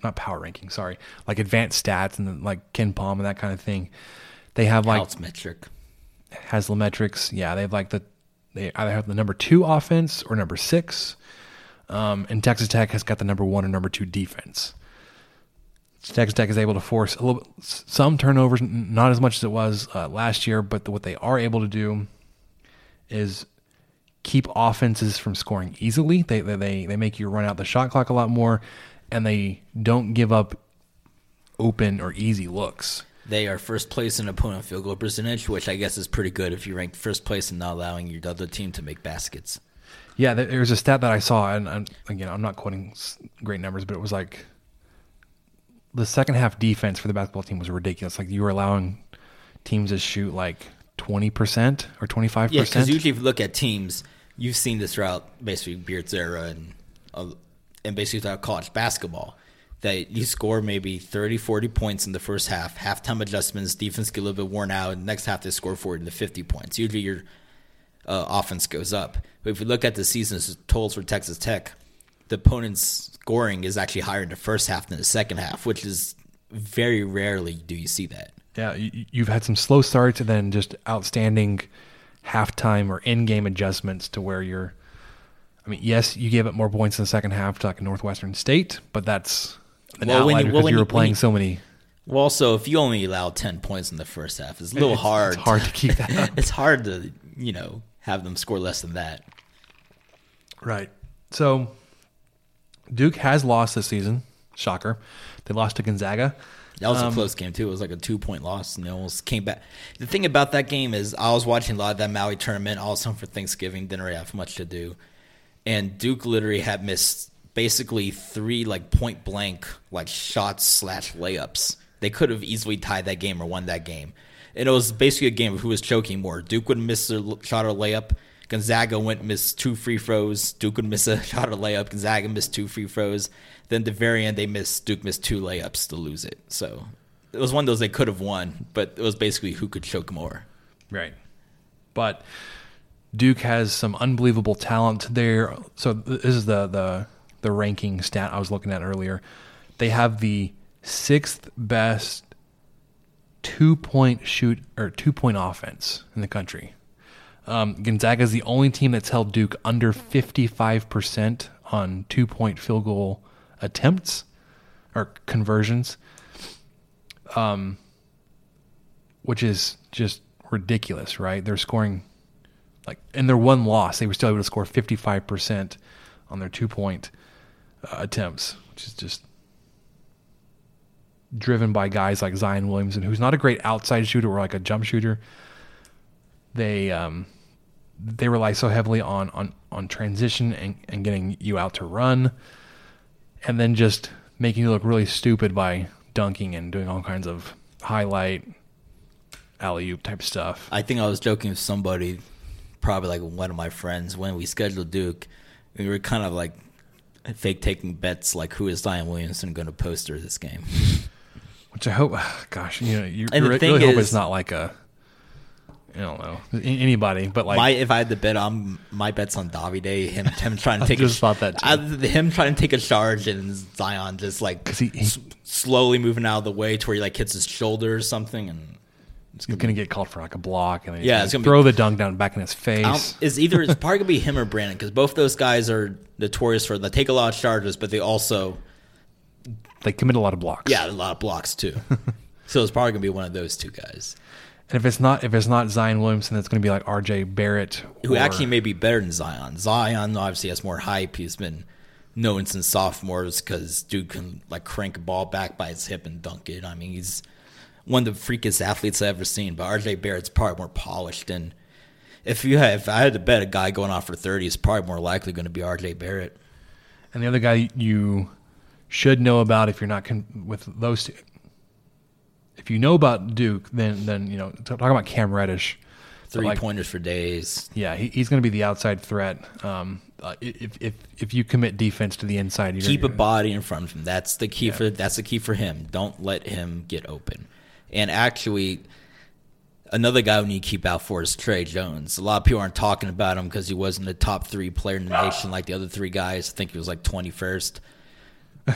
S2: not power rankings, sorry, like advanced stats and then like KenPom and that kind of thing. They have like
S3: Outs metric.
S2: Haslametrics. Yeah, they have like the they either have the number two offense or number six. Um, and Texas Tech has got the number one or number two defense. Texas Tech is able to force a little some turnovers, not as much as it was uh, last year, but the, what they are able to do is keep offenses from scoring easily. They, they they they make you run out the shot clock a lot more, and they don't give up open or easy looks.
S3: They are first place in opponent field goal percentage, which I guess is pretty good if you rank first place and not allowing your other team to make baskets.
S2: Yeah, there- there's a stat that I saw, and, and again, I'm not quoting great numbers, but it was like the second half defense for the basketball team was ridiculous. Like you were allowing teams to shoot like 20% or 25%.
S3: Yeah, because usually if you look at teams, you've seen this throughout basically Beard's era and uh, and basically throughout college basketball. That you score maybe 30, 40 points in the first half, halftime adjustments, defense get a little bit worn out, and next half they score 40 to 50 points. Usually your uh, offense goes up. But if you look at the season's totals for Texas Tech, the opponent's scoring is actually higher in the first half than the second half, which is very rarely do you see that.
S2: yeah, you, you've had some slow starts and then just outstanding halftime or in game adjustments to where you're. I mean, yes, you gave up more points in the second half to like Northwestern State, but that's an
S3: Well,
S2: outlier
S3: you- well, when
S2: you were playing
S3: you-
S2: so many.
S3: Well, also, if you only allow 10 points in the first half, it's a little
S2: It's-
S3: hard.
S2: it's hard to keep that up.
S3: it's hard to, you know, have them score less than that.
S2: Right. So Duke has lost this season. Shocker. They lost to Gonzaga.
S3: That was a um, close game too. It was like a two point loss, and they almost came back. The thing about that game is, I was watching a lot of that Maui tournament. All of a sudden for Thanksgiving, didn't really have much to do, and Duke literally had missed basically three like point blank like shots slash layups. They could have easily tied that game or won that game, and it was basically a game of who was choking more. Duke would miss a shot or layup. Gonzaga went and missed two free throws. Duke would miss a shot or layup. Gonzaga missed two free throws. Then the very end, they missed Duke missed two layups to lose it. So it was one of those they could have won, but it was basically who could choke more.
S2: Right. But Duke has some unbelievable talent there. So this is the the the ranking stat I was looking at earlier. They have the sixth best two point shoot or two point offense in the country. Um, Gonzaga is the only team that's held Duke under fifty five percent on two point field goal attempts or conversions which is just ridiculous, right? They're scoring like in their one loss, they were still able to score 55% on their two point uh, attempts, which is just driven by guys like Zion Williamson, who's not a great outside shooter or like a jump shooter. They um, they rely so heavily on on on transition and, and getting you out to run, and then just making you look really stupid by dunking and doing all kinds of highlight alley oop type stuff.
S3: I think I was joking with somebody, probably like one of my friends, when we scheduled Duke. We were kind of like fake taking bets, like who is Zion Williamson going to poster this game?
S2: Which I hope, gosh, you know, you,
S3: And the
S2: you
S3: thing
S2: really hope
S3: is-
S2: it's not like a, I don't know, anybody, but like
S3: my if I had to bet on my bets on Davide, him him trying to take
S2: just
S3: a,
S2: thought that too.
S3: I- him trying to take a charge and Zion just like
S2: he- he-
S3: s- slowly moving out of the way to where he like hits his shoulder or something and
S2: he's going to get called for like a block and then
S3: Yeah, it's gonna be-
S2: throw the dunk down back in his face.
S3: Is either it's probably gonna be him or Brandon because both those guys are notorious for they take a lot of charges, but they also
S2: They commit a lot of blocks.
S3: yeah a lot of blocks too. so it's probably gonna be one of those two guys
S2: And if it's not if it's not Zion Williamson, it's going to be like R.J. Barrett,
S3: who
S2: or-
S3: actually may be better than Zion. Zion obviously has more hype. He's been known since sophomores because dude can like crank a ball back by his hip and dunk it. I mean, he's one of the freakiest athletes I've ever seen. But RJ Barrett's probably more polished. And if you have, if I had to bet a guy going off for thirty, is probably more likely going to be RJ Barrett.
S2: And the other guy you should know about if you're not con- with those two. If you know about Duke, then then you know t- talking about Cam Reddish.
S3: Three
S2: like,
S3: pointers for days.
S2: Yeah, he, he's going to be the outside threat. Um, uh, if if if you commit defense to the inside, you're
S3: Keep a body in front of him. That's the key for that's the key for him. Don't let him get open. And actually, another guy we need to keep out for is Tre Jones. A lot of people aren't talking about him because he wasn't the top three player in the nation like the other three guys. I think he was like twenty first.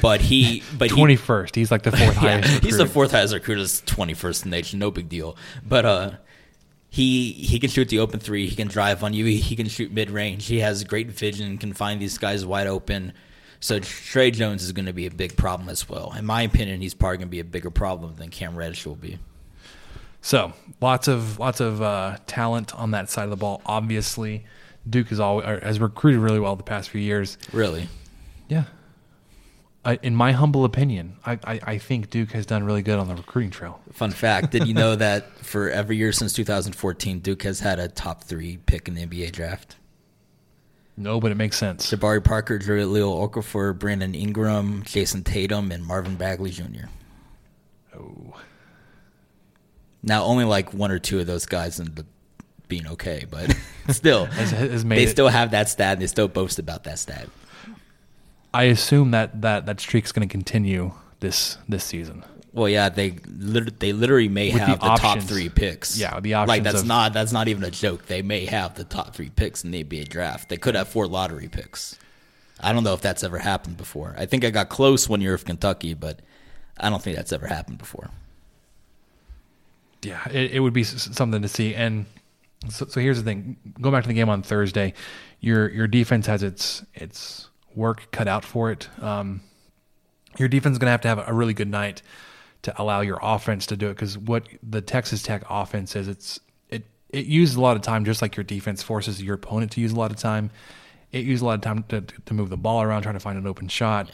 S3: But he, but he-
S2: twenty first. He's like the fourth
S3: yeah,
S2: highest.
S3: he's the fourth highest recruit. Is twenty first in the nation. No big deal. But uh, he he can shoot the open three. He can drive on you. He, he can shoot mid range. He has great vision. Can find these guys wide open. So Tre Jones is going to be a big problem as well. In my opinion, he's probably going to be a bigger problem than Cam Reddish will be.
S2: So lots of lots of uh, talent on that side of the ball. Obviously, Duke has always has recruited really well the past few years.
S3: Really,
S2: Yeah. I, in my humble opinion, I, I, I think Duke has done really good on the recruiting trail.
S3: fun fact: Did you know that for every year since 2014, Duke has had a top three pick in the NBA draft?
S2: No, but it makes sense.
S3: Jabari Parker, Leo Okafor, Brandon Ingram, Jayson Tatum, and Marvin Bagley Jr.
S2: Oh.
S3: Now, only like one or two of those guys ended up being okay, but still,
S2: Has- has made
S3: they
S2: it-
S3: still have that stat and they still boast about that stat.
S2: I assume that that, that streak's going to continue this this season.
S3: Well, yeah, they lit- they literally may
S2: With
S3: have the, top
S2: options.
S3: three picks.
S2: Yeah, the options like
S3: that's
S2: of-
S3: not that's not even a joke. They may have the top three picks in the NBA draft. They could have four lottery picks. I don't know if that's ever happened before. I think I got close one year of Kentucky, but I don't think that's ever happened before.
S2: Yeah, it, it would be s- something to see. And so, so here's the thing: going back to the game on Thursday, your your defense has its its work cut out for it. Um, your defense is going to have to have a really good night to allow your offense to do it. Because what the Texas Tech offense is, it's it it uses a lot of time, just like your defense forces your opponent to use a lot of time. It uses a lot of time to to move the ball around, trying to find an open shot.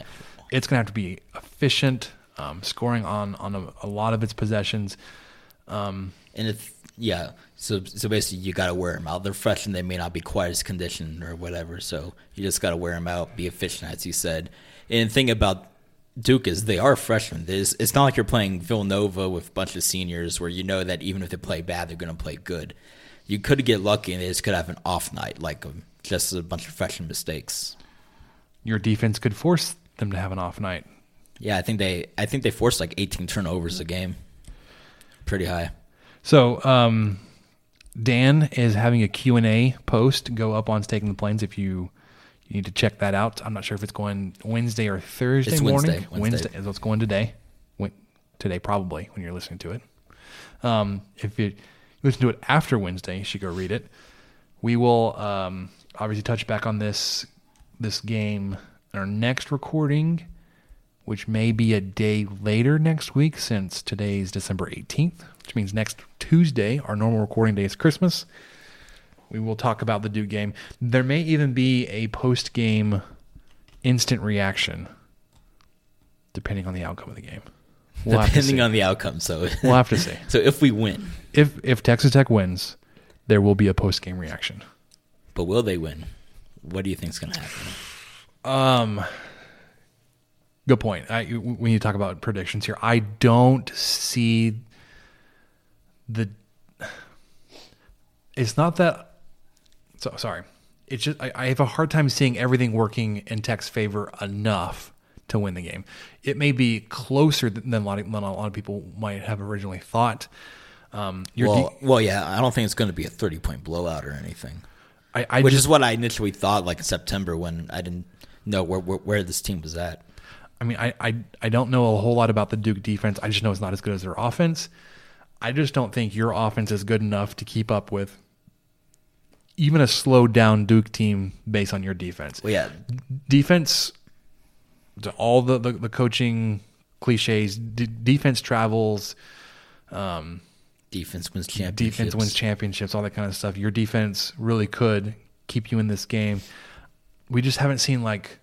S2: it's going to have to be efficient, um, scoring on on a, a lot of its possessions.
S3: And it's yeah, so so basically you got to wear them out. They're freshmen; they may not be quite as conditioned or whatever. So you just got to wear them out, be efficient, as you said. And the thing about Duke is they are freshmen. It's, it's not like you're playing Villanova with a bunch of seniors where you know that even if they play bad, they're going to play good. You could get lucky and they just could have an off night, like um, just a bunch of freshman mistakes.
S2: Your defense could force them to have an off night.
S3: Yeah, I think they I think they forced like 18 turnovers a game. Pretty high.
S2: So um, Dan is having a Q&A post go up on Staking the Plains if you you need to check that out. I'm not sure if it's going Wednesday or Thursday
S3: It's
S2: morning.
S3: Wednesday, Wednesday.
S2: is what's going today. Today probably when you're listening to it. Um, if you listen to it after Wednesday, you should go read it. We will um, obviously touch back on this this game in our next recording, which may be a day later next week since today's December 18th, which means next Tuesday, our normal recording day is Christmas. We will talk about the Duke game. There may even be a post game instant reaction, depending on the outcome of the game. We'll
S3: Depending on the outcome. So
S2: We'll have to see.
S3: so if we win,
S2: If if Texas Tech wins, there will be a post game reaction.
S3: but will they win? What do you think is going to happen?
S2: Um, good point. I, we need to talk about predictions here. I don't see the. It's not that. So sorry. It's just I, I have a hard time seeing everything working in Tech's favor enough to win the game. It may be closer than a lot of, than a lot of people might have originally thought. Um,
S3: Well,
S2: de-
S3: well, yeah, I don't think it's going to be a 30 point blowout or anything.
S2: I, I
S3: which
S2: just,
S3: is what I initially thought, like in September when I didn't know where where, where this team was at.
S2: I mean, I, I I don't know a whole lot about the Duke defense. I just know it's not as good as their offense. I just don't think your offense is good enough to keep up with even a slowed down Duke team based on your defense.
S3: Well, yeah,
S2: Defense, to all the, the, the coaching cliches, d- defense travels,
S3: defense wins championships.
S2: defense wins championships, all that kind of stuff. Your defense really could keep you in this game. We just haven't seen like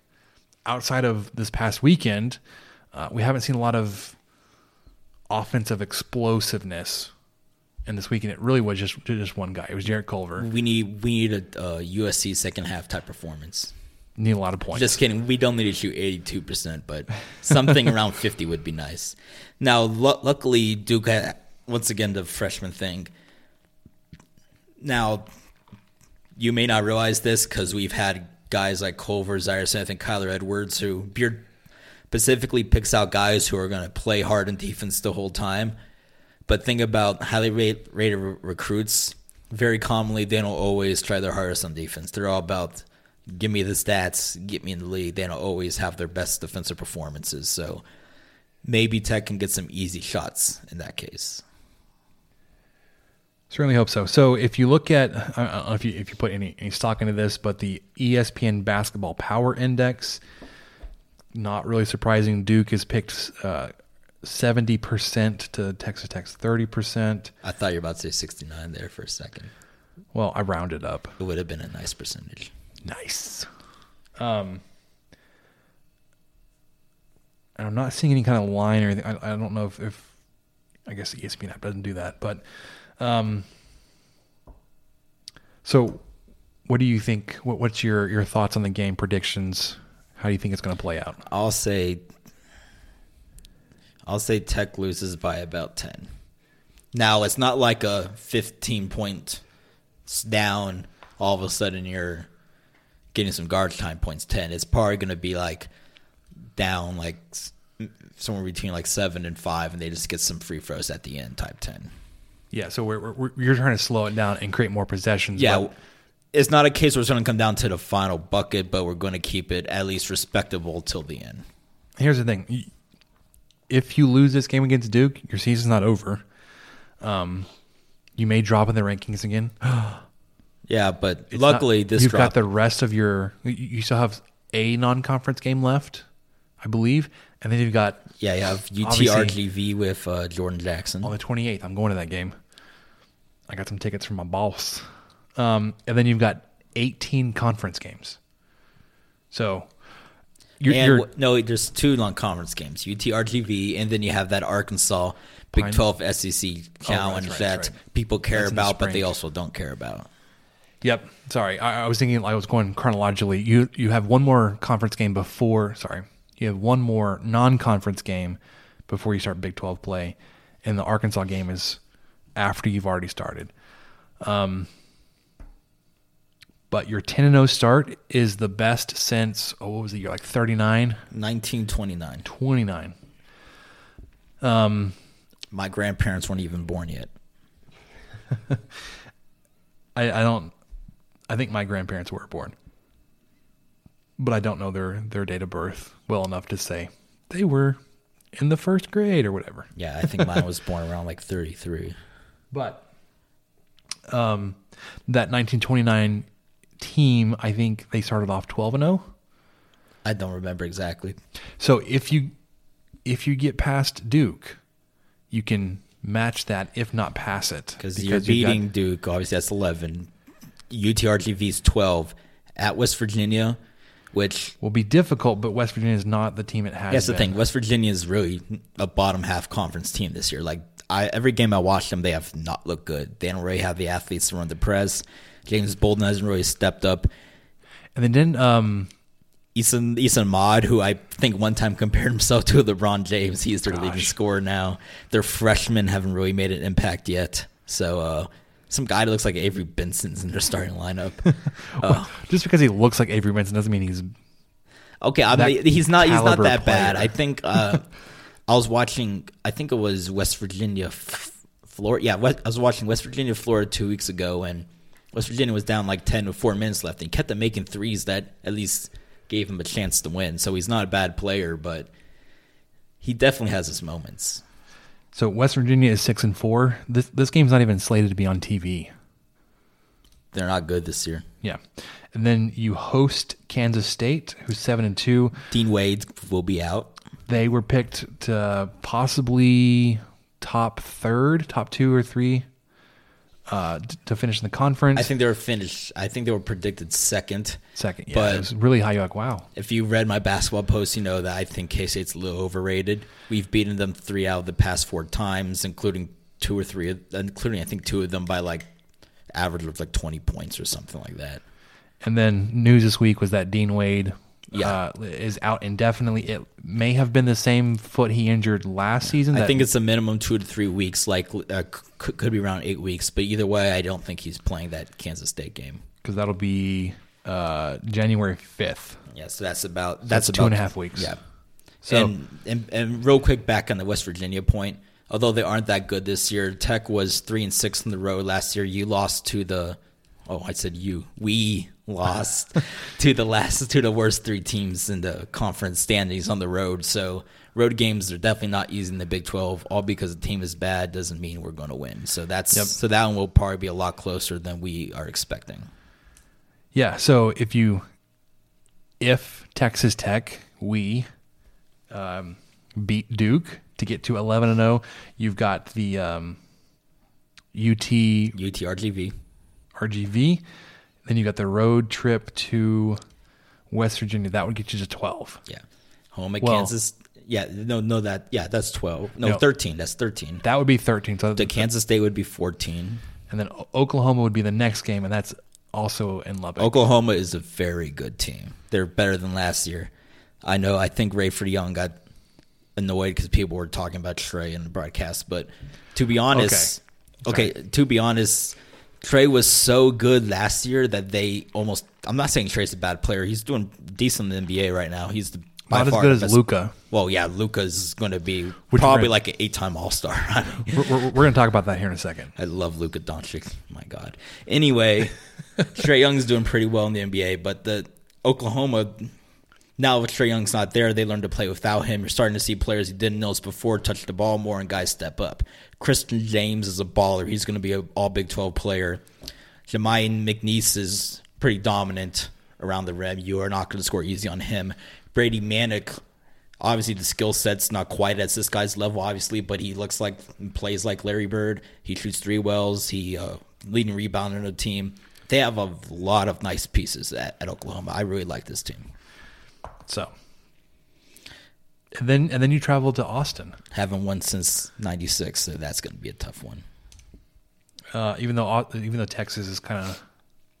S2: outside of this past weekend, uh, we haven't seen a lot of offensive explosiveness. And this weekend, it really was just just one guy. It was Jarrett Culver.
S3: We need we need a uh, USC second half type performance.
S2: Need a lot of points.
S3: Just kidding. We don't need to shoot 82%, but something around 50 would be nice. Now, lu- luckily, Duke, had, once again, the freshman thing. Now, you may not realize this because we've had guys like Culver, Zhaire Smith, and Kyler Edwards who Beard specifically picks out guys who are going to play hard in defense the whole time. But think about highly rate, rated re- recruits. Very commonly, they don't always try their hardest on defense. They're all about give me the stats, get me in the league. They don't always have their best defensive performances. So maybe Tech can get some easy shots in that case.
S2: Certainly hope so. So if you look at, I don't know if you if you put any, any stock into this, but the ESPN Basketball Power Index, not really surprising. Duke is picked uh, seventy percent to Texas Tech's thirty percent.
S3: I thought you were about to say 69 there for a second.
S2: Well, I rounded up.
S3: It would have been a nice percentage.
S2: Nice. Um, and I'm not seeing any kind of line or anything. I, I don't know if, if I guess the ESPN app doesn't do that, but um, so what do you think? What, what's your your thoughts on the game predictions? How do you think it's going to play out?
S3: I'll say I'll say Tech loses by about 10. Now, it's not like a 15 point down all of a sudden you're getting some garbage time points 10. It's probably going to be like down like somewhere between like 7 and 5 and they just get some free throws at the end type 10.
S2: Yeah, so we're, we're, we're you're trying to slow it down and create more possessions.
S3: Yeah, it's not a case where it's going to come down to the final bucket, but we're going to keep it at least respectable till the end.
S2: here's the thing: if you lose this game against Duke, your season's not over. Um, you may drop in the rankings again.
S3: Yeah, but
S2: It's
S3: luckily
S2: not-
S3: this
S2: you've
S3: drop,
S2: got the rest of your. You still have a non-conference game left, I believe, and then you've got
S3: yeah, you have UTRGV with uh, Jordan Jackson.
S2: on the 28th. I'm going to that game. I got some tickets from my boss, um, and then you've got 18 conference games. So You're,
S3: and
S2: you're-
S3: no, there's two non-conference games: UTRGV, and then you have that Arkansas Big
S2: Pine-
S3: 12 SEC challenge
S2: right,
S3: that
S2: right.
S3: people care
S2: That's in the
S3: about, but they also don't care about.
S2: Yep. Sorry, I, I was thinking I was going chronologically. You you have one more conference game before. Sorry, you have one more non-conference game before you start Big Twelve play, and the Arkansas game is after you've already started. Um, but your ten and zero start is the best since oh what was it? You're like 39,
S3: 1929.
S2: 29.
S3: My grandparents weren't even born yet.
S2: I, I don't. I think my grandparents were born, but I don't know their their date of birth well enough to say they were in the first grade or whatever.
S3: Yeah, I think mine was born around like 33.
S2: But um, that 1929 team, I think they started off 12 and 0.
S3: I don't remember exactly.
S2: So if you if you get past Duke, you can match that, if not pass it,
S3: Because you're
S2: you've got-
S3: beating Duke, obviously that's 11. UTRGV is 12 at West Virginia, which
S2: will be difficult. But West Virginia is not the team it has.
S3: That's the thing. West Virginia is really a bottom half conference team this year. Like I, every game I watched them, they have not looked good. They don't really have the athletes to run the press. James Bolden hasn't really stepped up.
S2: And then didn't um
S3: Esa Esa Ahmad, who I think one time compared himself to LeBron James, he's their leading
S2: Gosh.
S3: scorer now. Their freshmen haven't really made an impact yet. So uh, some guy that looks like Avery Benson's in their starting lineup. Uh,
S2: just because he looks like Avery Benson doesn't mean he's
S3: Okay, I mean, he's not he's not that bad. I think uh, I was watching. I think it was West Virginia, F- Florida. Yeah, West, I was watching West Virginia, Florida two weeks ago, and West Virginia was down like ten with four minutes left, and he kept them making threes that at least gave him a chance to win. So he's not a bad player, but he definitely has his moments.
S2: So West Virginia is six and four. This this game's not even slated to be on TV.
S3: They're not good this year.
S2: Yeah, and then you host Kansas State, who's seven and two.
S3: Dean Wade will be out.
S2: They were picked to possibly top third, top two or three, uh, to finish in the conference.
S3: I think they were finished. I think they were predicted second.
S2: second. Yeah,
S3: but-
S2: it was really high. You're like, wow.
S3: If you read my basketball post, you know that I think K State's a little overrated. We've beaten them three out of the past four times, including two or three, including I think two of them by like average of like twenty points or something like that.
S2: And then news this week was that Dean Wade.
S3: Yeah.
S2: Uh, is out indefinitely. It may have been the same foot he injured last season.
S3: I think it's a minimum two to three weeks, like uh, c- could be around eight weeks. But either way, I don't think he's playing that Kansas State game.
S2: because that'll be uh, January fifth.
S3: Yeah, so that's about
S2: that's
S3: that's,
S2: two
S3: about
S2: and a half weeks.
S3: Yeah.
S2: So-
S3: and, and and real quick back on the West Virginia point, although they aren't that good this year, Tech was three and six on the road last year. You lost to the oh, I said you. We lost to the last to the worst three teams in the conference standings on the road. So road games are definitely not using the Big Twelve. All because the team is bad doesn't mean we're going to win. So that's
S2: Yep.
S3: so that one will probably be a lot closer than we are expecting.
S2: Yeah. So if you, if Texas Tech, we um, beat Duke to get to 11 and 0, you've got the um, UT
S3: UTRGV.
S2: RGV. Then you got the road trip to West Virginia. That would get you to 12.
S3: Yeah. Home at
S2: Well-
S3: Kansas. Yeah, no, no, that yeah, that's twelve. No,
S2: No.
S3: thirteen. That's thirteen.
S2: That would be 13. So
S3: The Kansas State would be fourteen.
S2: and then Oklahoma would be the next game, and that's also in Lubbock.
S3: Oklahoma is a very good team. They're better than last year. I know. I think Rayford Young got annoyed because people were talking about Trae in the broadcast. But to be honest,
S2: Okay.
S3: okay, to be honest, Trae was so good last year that they almost. I'm not saying Trae's a bad player. He's doing decent in the NBA right now. He's the, by
S2: Not as good as Luka.
S3: Well, yeah, Luka's going to be
S2: Which
S3: probably
S2: we're-
S3: like an eight-time All-Star. I mean,
S2: We're, we're, we're going to talk about that here in a second.
S3: I love Luka Doncic. My God. Anyway, Trae Young's doing pretty well in the NBA, but the Oklahoma now with Trae Young's not there, they learn to play without him. You're starting to see players you didn't notice before touch the ball more and guys step up. Christian James is a baller. He's going to be an all Big 12 player. Jamuni McNeace is pretty dominant around the rim. You are not going to score easy on him. Brady Manek, obviously the skill set's not quite at this guy's level, obviously, but he looks like plays like Larry Bird. He shoots three wells. He uh, leading rebounder on the team. They have a lot of nice pieces at, at Oklahoma. I really like this team.
S2: So And then and then you travel to Austin.
S3: Haven't won since '96, so that's going to be a tough one.
S2: Uh, even though even though Texas is kind of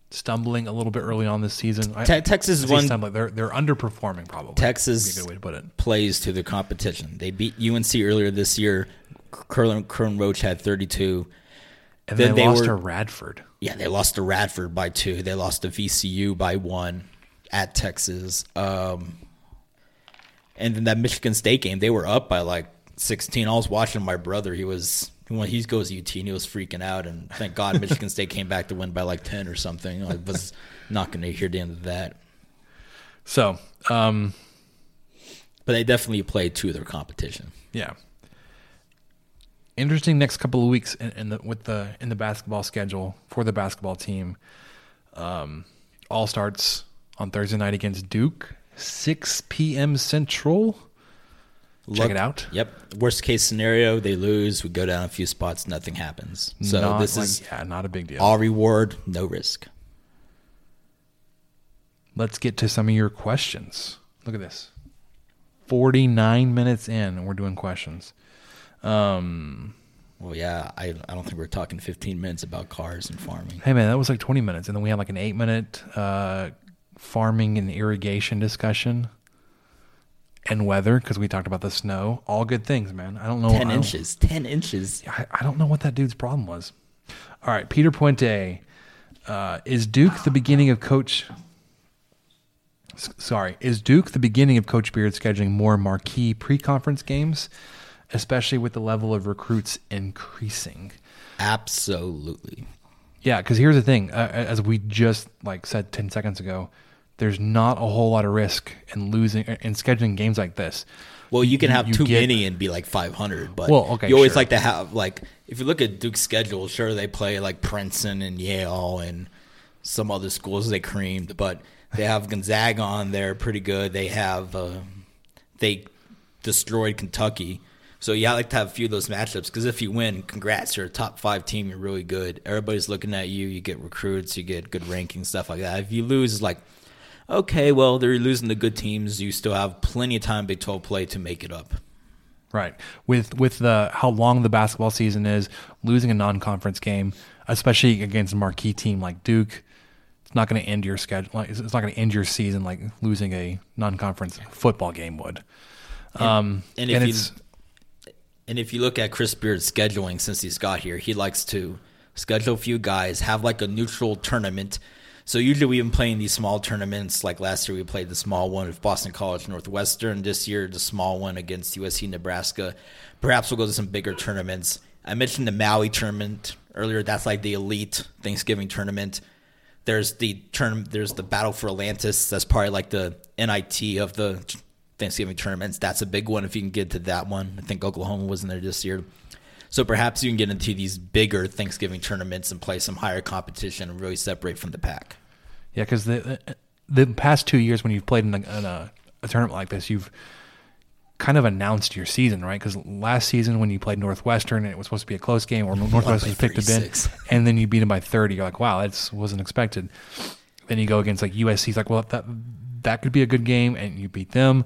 S2: stumbling a little bit early on this season.
S3: Te- Texas is one-
S2: stumbling. They're they're underperforming probably.
S3: Texas
S2: good way to put it.
S3: plays to the competition. They beat UNC earlier this year. Kerwin, Kerwin Roach had 32.
S2: And
S3: Then
S2: they,
S3: they
S2: lost
S3: were-
S2: to Radford.
S3: Yeah, they lost to Radford by two. They lost to VCU by one at Texas. Um, and then that Michigan State game, they were up by like 16. I was watching my brother. He was when he goes to UT and he was freaking out. And thank God Michigan State came back to win by like 10 or something. I was not going to hear the end of that.
S2: So um,
S3: But they definitely played to their competition.
S2: yeah, interesting next couple of weeks in, in the with the in the basketball schedule for the basketball team. Um, all starts on Thursday night against Duke, 6 p.m. Central. Check
S3: Look-
S2: it out.
S3: Yep. Worst case scenario, they lose. We go down a few spots. Nothing happens. So
S2: Not
S3: this
S2: like-
S3: is
S2: yeah, not a big deal.
S3: all reward, no risk.
S2: Let's get to some of your questions. Look at this. 49 minutes in, and we're doing questions. Um,
S3: Well, yeah, I, I don't think we're talking 15 minutes about cars and farming.
S2: hey, man, that was like 20 minutes. And then we had like an eight minute uh, farming and irrigation discussion and weather because we talked about the snow. All good things, man. I don't know.
S3: 10
S2: don't-
S3: inches. 10 inches.
S2: I, I don't know what that dude's problem was. All right, Peter Puente. Uh, is Duke the beginning of Coach? s- Sorry, is Duke the beginning of Coach Beard scheduling more marquee pre-conference games, especially with the level of recruits increasing?
S3: Absolutely.
S2: Yeah, because here's the thing: uh, as we just like said ten seconds ago, there's not a whole lot of risk in losing in scheduling games like this.
S3: Well, you can have
S2: you
S3: too
S2: get-
S3: many and be like 500, but
S2: Well, okay,
S3: you always
S2: sure.
S3: like to have like if you look at Duke's schedule, sure they play like Princeton and Yale and some other schools they creamed, but they have Gonzaga on there pretty good. They have uh, they destroyed Kentucky. So yeah, I like to have a few of those matchups because if you win, congrats, you're a top five team. You're really good. Everybody's looking at you. You get recruits. You get good rankings, stuff like that. If you lose, it's like, okay, well they're losing the good teams. You still have plenty of time Big 12 play to make it up.
S2: Right. With with the how long the basketball season is, losing a non-conference game, especially against a marquee team like Duke, it's not going to end your schedule. Like, it's not going to end your season like losing a non-conference football game would. Um,
S3: and
S2: and,
S3: if you-
S2: it's
S3: And if you look at Chris Beard's scheduling since he's got here, he likes to schedule a few guys, have like a neutral tournament. So usually we've been playing these small tournaments. Like last year, we played the small one with Boston College Northwestern. This year, the small one against USC Nebraska. Perhaps we'll go to some bigger tournaments. I mentioned the Maui tournament earlier. That's like the elite Thanksgiving tournament. There's the term. There's the Battle for Atlantis. That's probably like the NIT of the Thanksgiving tournaments. That's a big one if you can get to that one. I think Oklahoma was in there this year. So perhaps you can get into these bigger Thanksgiving tournaments and play some higher competition and really separate from the pack.
S2: yeah, because the uh, the past two years when you've played in a, in a, a tournament like this, you've kind of announced your season, right? Because last season when you played Northwestern and it was supposed to be a close game, or Northwestern picked a bin, and then you beat them by thirty, you're like, wow, that wasn't expected. Then you go against like USC, it's like, well, that that could be a good game, and you beat them.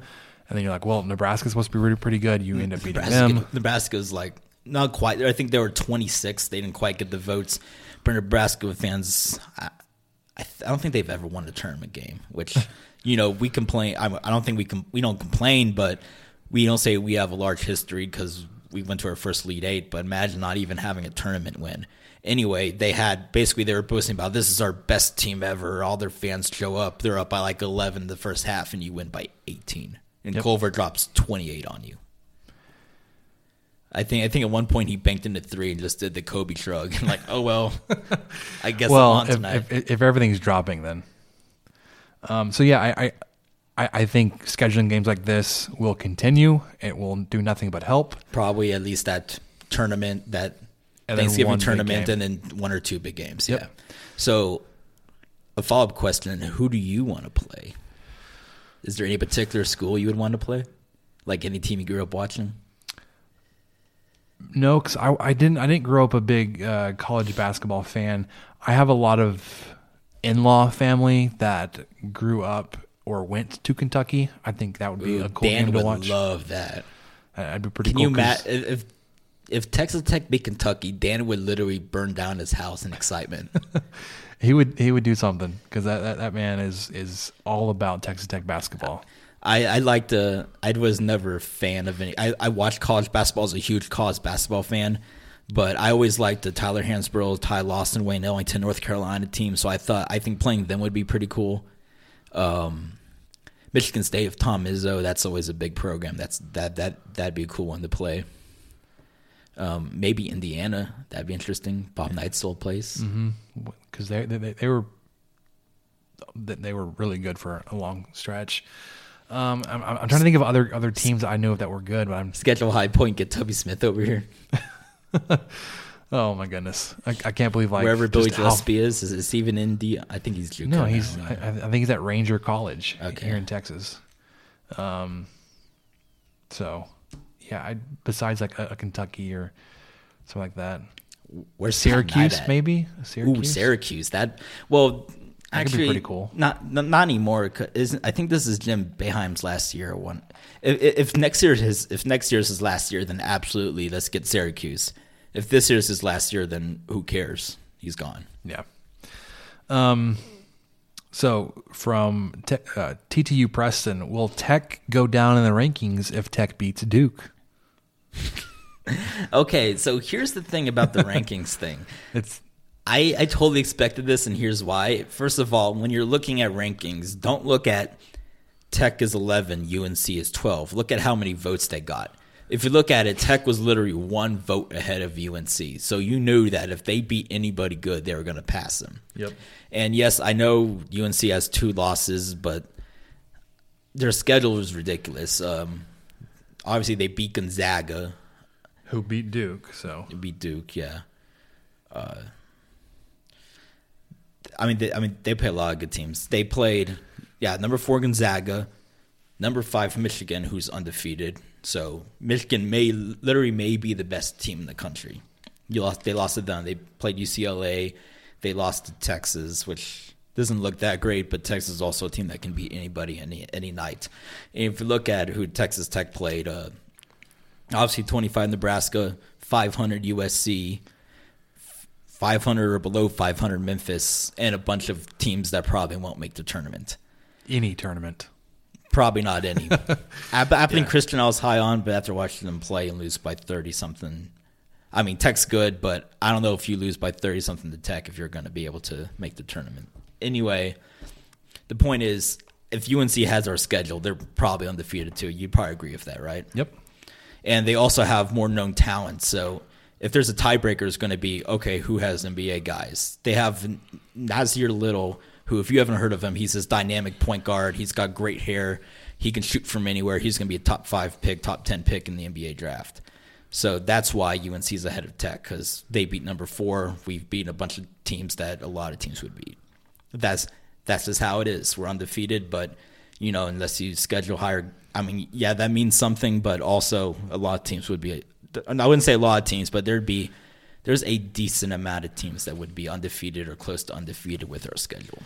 S2: And then you're like, well, Nebraska's supposed to be really pretty good. You end up beating
S3: Nebraska,
S2: them.
S3: Nebraska's like not quite. I think they were 26. They didn't quite get the votes. But Nebraska fans, I, I, th- I don't think they've ever won a tournament game. Which you know we complain. I, I don't think we com- we don't complain, but we don't say we have a large history because we went to our first Elite Eight. But imagine not even having a tournament win. Anyway, they had basically they were boasting about this is our best team ever. All their fans show up. They're up by like 11 the first half, and you win by 18. And
S2: Yep.
S3: Culver drops 28 on you. I think I think at one point he banked into three and just did the Kobe shrug and like, oh well, I guess I'm
S2: well,
S3: on
S2: if,
S3: tonight.
S2: if, if everything's dropping, then. Um, so yeah, I, I I I think scheduling games like this will continue. It will do nothing but help.
S3: Probably at least that tournament, that
S2: And
S3: Thanksgiving tournament, and then one or two big games.
S2: Yep.
S3: Yeah. So, a follow up question: Who do you want to play? Is there any particular school you would want to play? Like any team you grew up watching?
S2: No, because I, I didn't I didn't grow up a big uh, college basketball fan. I have a lot of in law family that grew up or went to Kentucky, I think that would be
S3: Ooh,
S2: a cool
S3: Dan
S2: game to
S3: would
S2: watch.
S3: love that.
S2: I'd be pretty
S3: Can
S2: cool.
S3: you imagine if if Texas Tech beat Kentucky, Dan would literally burn down his house in excitement.
S2: He would he would do something because that, that that man is is all about Texas Tech basketball.
S3: I, I like to. I was never a fan of any. I, I watched college basketball as a huge college basketball fan, but I always liked the Tyler Hansbrough, Ty Lawson, Wayne Ellington, North Carolina team. So I thought I think playing them would be pretty cool. Um, Michigan State with Tom Izzo, that's always a big program. That's that that that'd be a cool one to play. Um, maybe Indiana, that'd be interesting. Bob Knight still plays.
S2: because they, they they were they were really good for a long stretch. Um, I'm, I'm I'm trying to think of other other teams I knew of that were good, but I'm
S3: Schedule high point, get Tubby Smith over here.
S2: oh my goodness, I, I can't believe like
S3: Wherever Billy
S2: just how-
S3: Gillespie is, is, he even in D? I think he's JUCO
S2: No,
S3: now,
S2: he's? I, I think he's at Ranger College
S3: Okay.
S2: here in Texas. Um, so yeah, I besides like a, a Kentucky or something like that,
S3: Where's Pat Knight
S2: Syracuse
S3: at?
S2: maybe
S3: Ooh.
S2: Syracuse.
S3: That well,
S2: That could be
S3: actually,
S2: pretty cool.
S3: Not not, not anymore. Isn't I think this is Jim Boeheim's last year. One. If, if next year his if next year's his last year, then absolutely let's get Syracuse. If this year's his last year, then who cares? He's gone.
S2: Yeah. Um. So from te- uh, TTU Preston, will Tech go down in the rankings if Tech beats Duke?
S3: Okay, so here's the thing about the rankings thing.
S2: It's
S3: I, I totally expected this, and here's why. First of all, when you're looking at rankings, don't look at Tech is 11, UNC is 12. Look at how many votes they got. If you look at it, Tech was literally one vote ahead of UNC. So you knew that if they beat anybody good, they were going to pass them.
S2: Yep.
S3: And yes, I know UNC has two losses, but their schedule is ridiculous. Um, obviously, they beat Gonzaga,
S2: who beat Duke. So
S3: They beat Duke, yeah. Uh, I mean, they, I mean, they play a lot of good teams. They played, yeah, number four Gonzaga, number five Michigan, who's undefeated. So Michigan may literally may be the best team in the country. You lost, they lost to them. They played UCLA. They lost to Texas, which doesn't look that great, but Texas is also a team that can beat anybody any any night. And if you look at who Texas Tech played, uh, obviously 25 Nebraska, 500 USC, 500 or below 500 Memphis, and a bunch of teams that probably won't make the tournament.
S2: any tournament.
S3: Probably not any. App- Abilene Christian, I was high on, but after watching them play and lose by 30 something, I mean, Tech's good, but I don't know if you lose by 30 something to Tech if you're going to be able to make the tournament. Anyway, the point is, if UNC has our schedule, they're probably undefeated too. You'd probably agree with that, right?
S2: Yep.
S3: and they also have more known talent. So if there's a tiebreaker, it's going to be okay. Who has NBA guys? They have Nassir Little, who, if you haven't heard of him, he's this dynamic point guard. He's got great hair. He can shoot from anywhere. He's going to be a top five pick, top ten pick in the NBA draft. So that's why UNC is ahead of Tech because they beat number four. We've beaten a bunch of teams that a lot of teams would beat. That's that's just how it is. We're undefeated, but you know, unless you schedule higher, I mean, yeah, that means something. But also, a lot of teams would be. I wouldn't say a lot of teams, but there'd be there's a decent amount of teams that would be undefeated or close to undefeated with our schedule.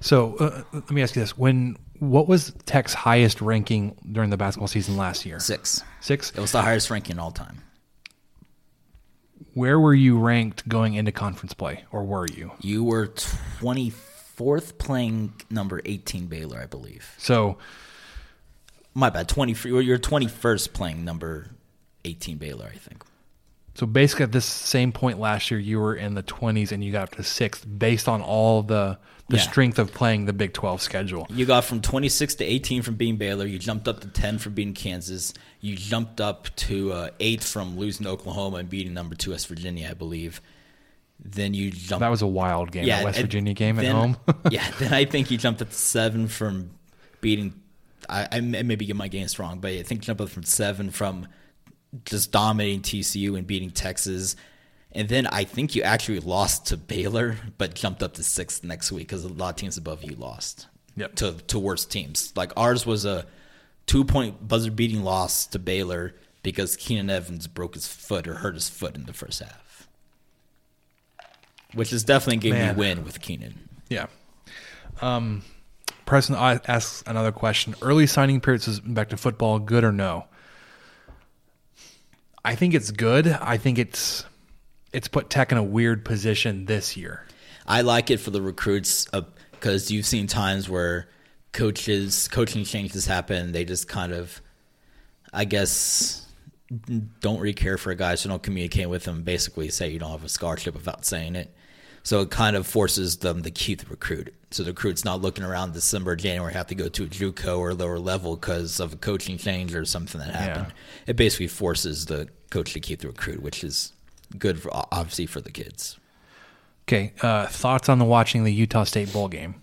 S2: So uh, let me ask you this: When what was Tech's highest ranking during the basketball season last year?
S3: Six.
S2: Six.
S3: It was the highest ranking all time.
S2: Where were you ranked going into conference play, or were you?
S3: You were 24th playing number 18 Baylor, I believe.
S2: So
S3: My bad. 20. You're 21st playing number 18 Baylor, I think.
S2: So basically, at this same point last year, you were in the 20s and you got up to sixth based on all the the
S3: Yeah.
S2: strength of playing the Big 12 schedule.
S3: You got from 26 to 18 from beating Baylor. You jumped up to 10 from beating Kansas. You jumped up to uh, 8 from losing to Oklahoma and beating number 2 West Virginia, I believe. Then you jumped.
S2: That was a wild game, that West Virginia game at home.
S3: yeah, then I think you jumped up to 7 from beating. I, I maybe get my games wrong, but I think you jumped up from 7 from just dominating TCU and beating Texas. And then I think you actually lost to Baylor, but jumped up to sixth next week because a lot of teams above you lost
S2: Yep.
S3: to to worse teams. Like ours was a two point buzzer beating loss to Baylor because Keenan Evans broke his foot or hurt his foot in the first half, which is definitely a game
S2: Man.
S3: you win with Keenan.
S2: Yeah. Um, Preston asks another question: Early signing periods is back to football, good or no? I think it's good. I think it's it's put Tech in a weird position this year.
S3: I like it for the recruits uh, because you've seen times where coaches coaching changes happen. They just kind of, I guess, don't really care for a guy, so don't communicate with them. Basically, say you don't have a scholarship without saying it. So it kind of forces them to keep the recruit. So the recruit's not looking around December, January, have to go to a JUCO or lower level because of a coaching change or something that happened. Yeah. It basically forces the coach to keep the recruit, which is good for obviously for the kids.
S2: Okay, uh, thoughts on the watching the Utah State bowl game?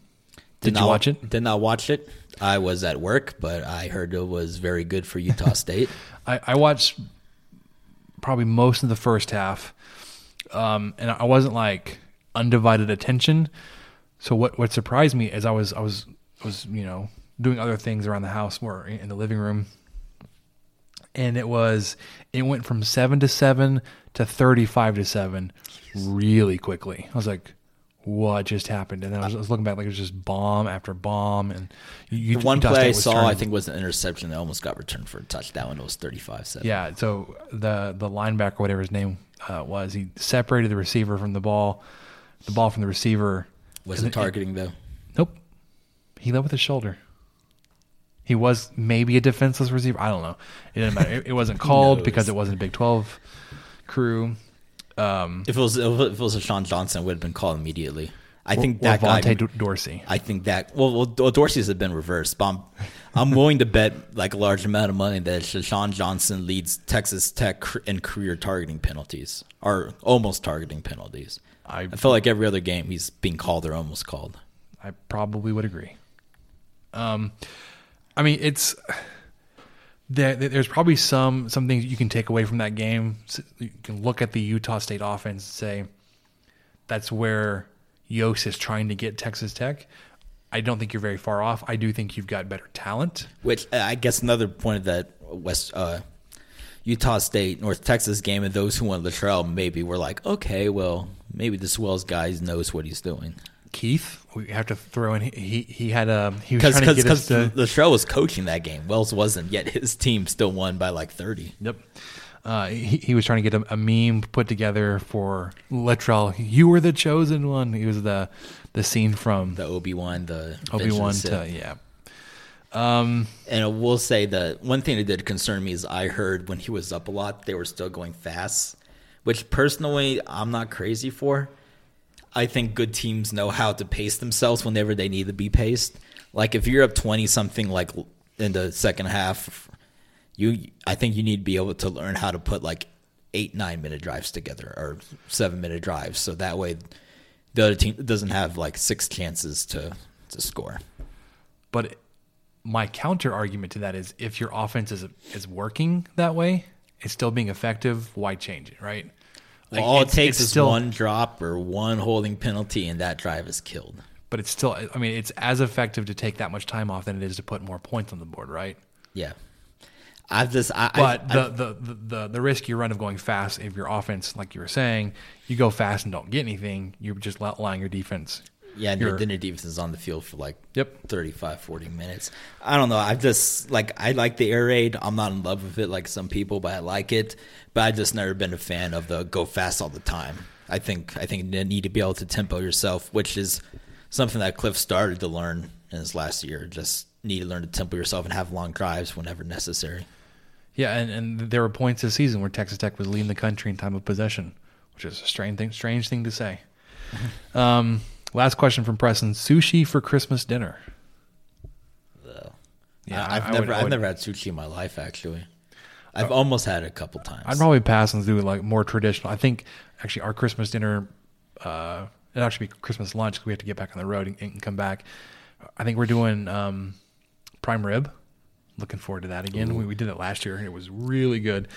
S2: Did, did you watch it?
S3: Did not watch it. I was at work, but I heard it was very good for Utah State.
S2: I, I, watched probably most of the first half, um, and I wasn't like undivided attention. So what what surprised me is I was I was was you know doing other things around the house or in the living room, and it was it went from seven to seven to thirty five to seven really quickly. I was like, what just happened? And then I was, I was, looking back like it was just bomb after bomb. And
S3: you, the one play I saw, turning. I think, was an interception that almost got returned for a touchdown when it was 35-7.
S2: Yeah, so the the linebacker, whatever his name uh, was, he separated the receiver from the ball, the ball from the receiver.
S3: Wasn't targeting though.
S2: Nope, he led with his shoulder. He was maybe a defenseless receiver. I don't know. It didn't matter. It, it wasn't called because it wasn't a Big Twelve crew.
S3: Um, if it was if it was a Sean Johnson, it would have been called immediately. I think that guy,
S2: Dorsey.
S3: I think that well, well, Dorsey's have been reversed. But I'm, I'm willing to bet like a large amount of money that Sean Johnson leads Texas Tech in career targeting penalties or almost targeting penalties. I, I feel like every other game he's being called or almost called.
S2: I probably would agree. Um, I mean, it's there, there's probably some some things you can take away from that game. You can look at the Utah State offense and say that's where Yost is trying to get Texas Tech. I don't think you're very far off. I do think you've got better talent.
S3: Which uh, I guess another point of that West uh, Utah State North Texas game, and those who went Littrell maybe were like, okay, well maybe this Wells guy knows what he's doing.
S2: Keith. We have to throw in. He he had a um, he was Cause, trying to get us to.
S3: The show was coaching that game. Wells wasn't yet. His team still won by like thirty.
S2: Yep. Uh, he, he was trying to get a, a meme put together for Littrell. You were the chosen one. He was the the scene from
S3: the Obi Wan, the
S2: Obi Wan to yeah.
S3: Um, and I will say that one thing that did concern me is I heard when he was up a lot, they were still going fast, which personally I'm not crazy for. I think good teams know how to pace themselves whenever they need to be paced. Like if you're up twenty something, like in the second half, you I think you need to be able to learn how to put like eight nine minute drives together or seven minute drives, so that way the other team doesn't have like six chances to to score.
S2: But my counter argument to that is if your offense is is working that way, it's still being effective. Why change it, right?
S3: Like all it takes is still, one drop or one holding penalty, and that drive is killed.
S2: But it's still, I mean, it's as effective to take that much time off than it is to put more points on the board, right?
S3: Yeah. I've just, I,
S2: but I've, the, I've, the, the, the the risk you run of going fast if your offense, like you were saying, you go fast and don't get anything, you're just allowing your defense
S3: yeah, and your, then your defense is on the field for like yep 35, 40 minutes. I don't know. I just like I like the air raid. I'm not in love with it like some people, but I like it. But I just never been a fan of the go fast all the time. I think I think you need to be able to tempo yourself, which is something that Cliff started to learn in his last year. Just need to learn to tempo yourself and have long drives whenever necessary.
S2: Yeah, and, and there were points this season where Texas Tech was leading the country in time of possession, which is a strange thing strange thing to say. um, Last question from Preston: Sushi for Christmas dinner?
S3: Yeah, I've I never would, I've would, never had sushi in my life actually. I've uh, almost had it a couple times.
S2: I'd probably pass and do like more traditional. I think actually our Christmas dinner, uh, it actually be Christmas lunch because we have to get back on the road and, and come back. I think we're doing um, prime rib. Looking forward to that again. We, we did it last year and it was really good.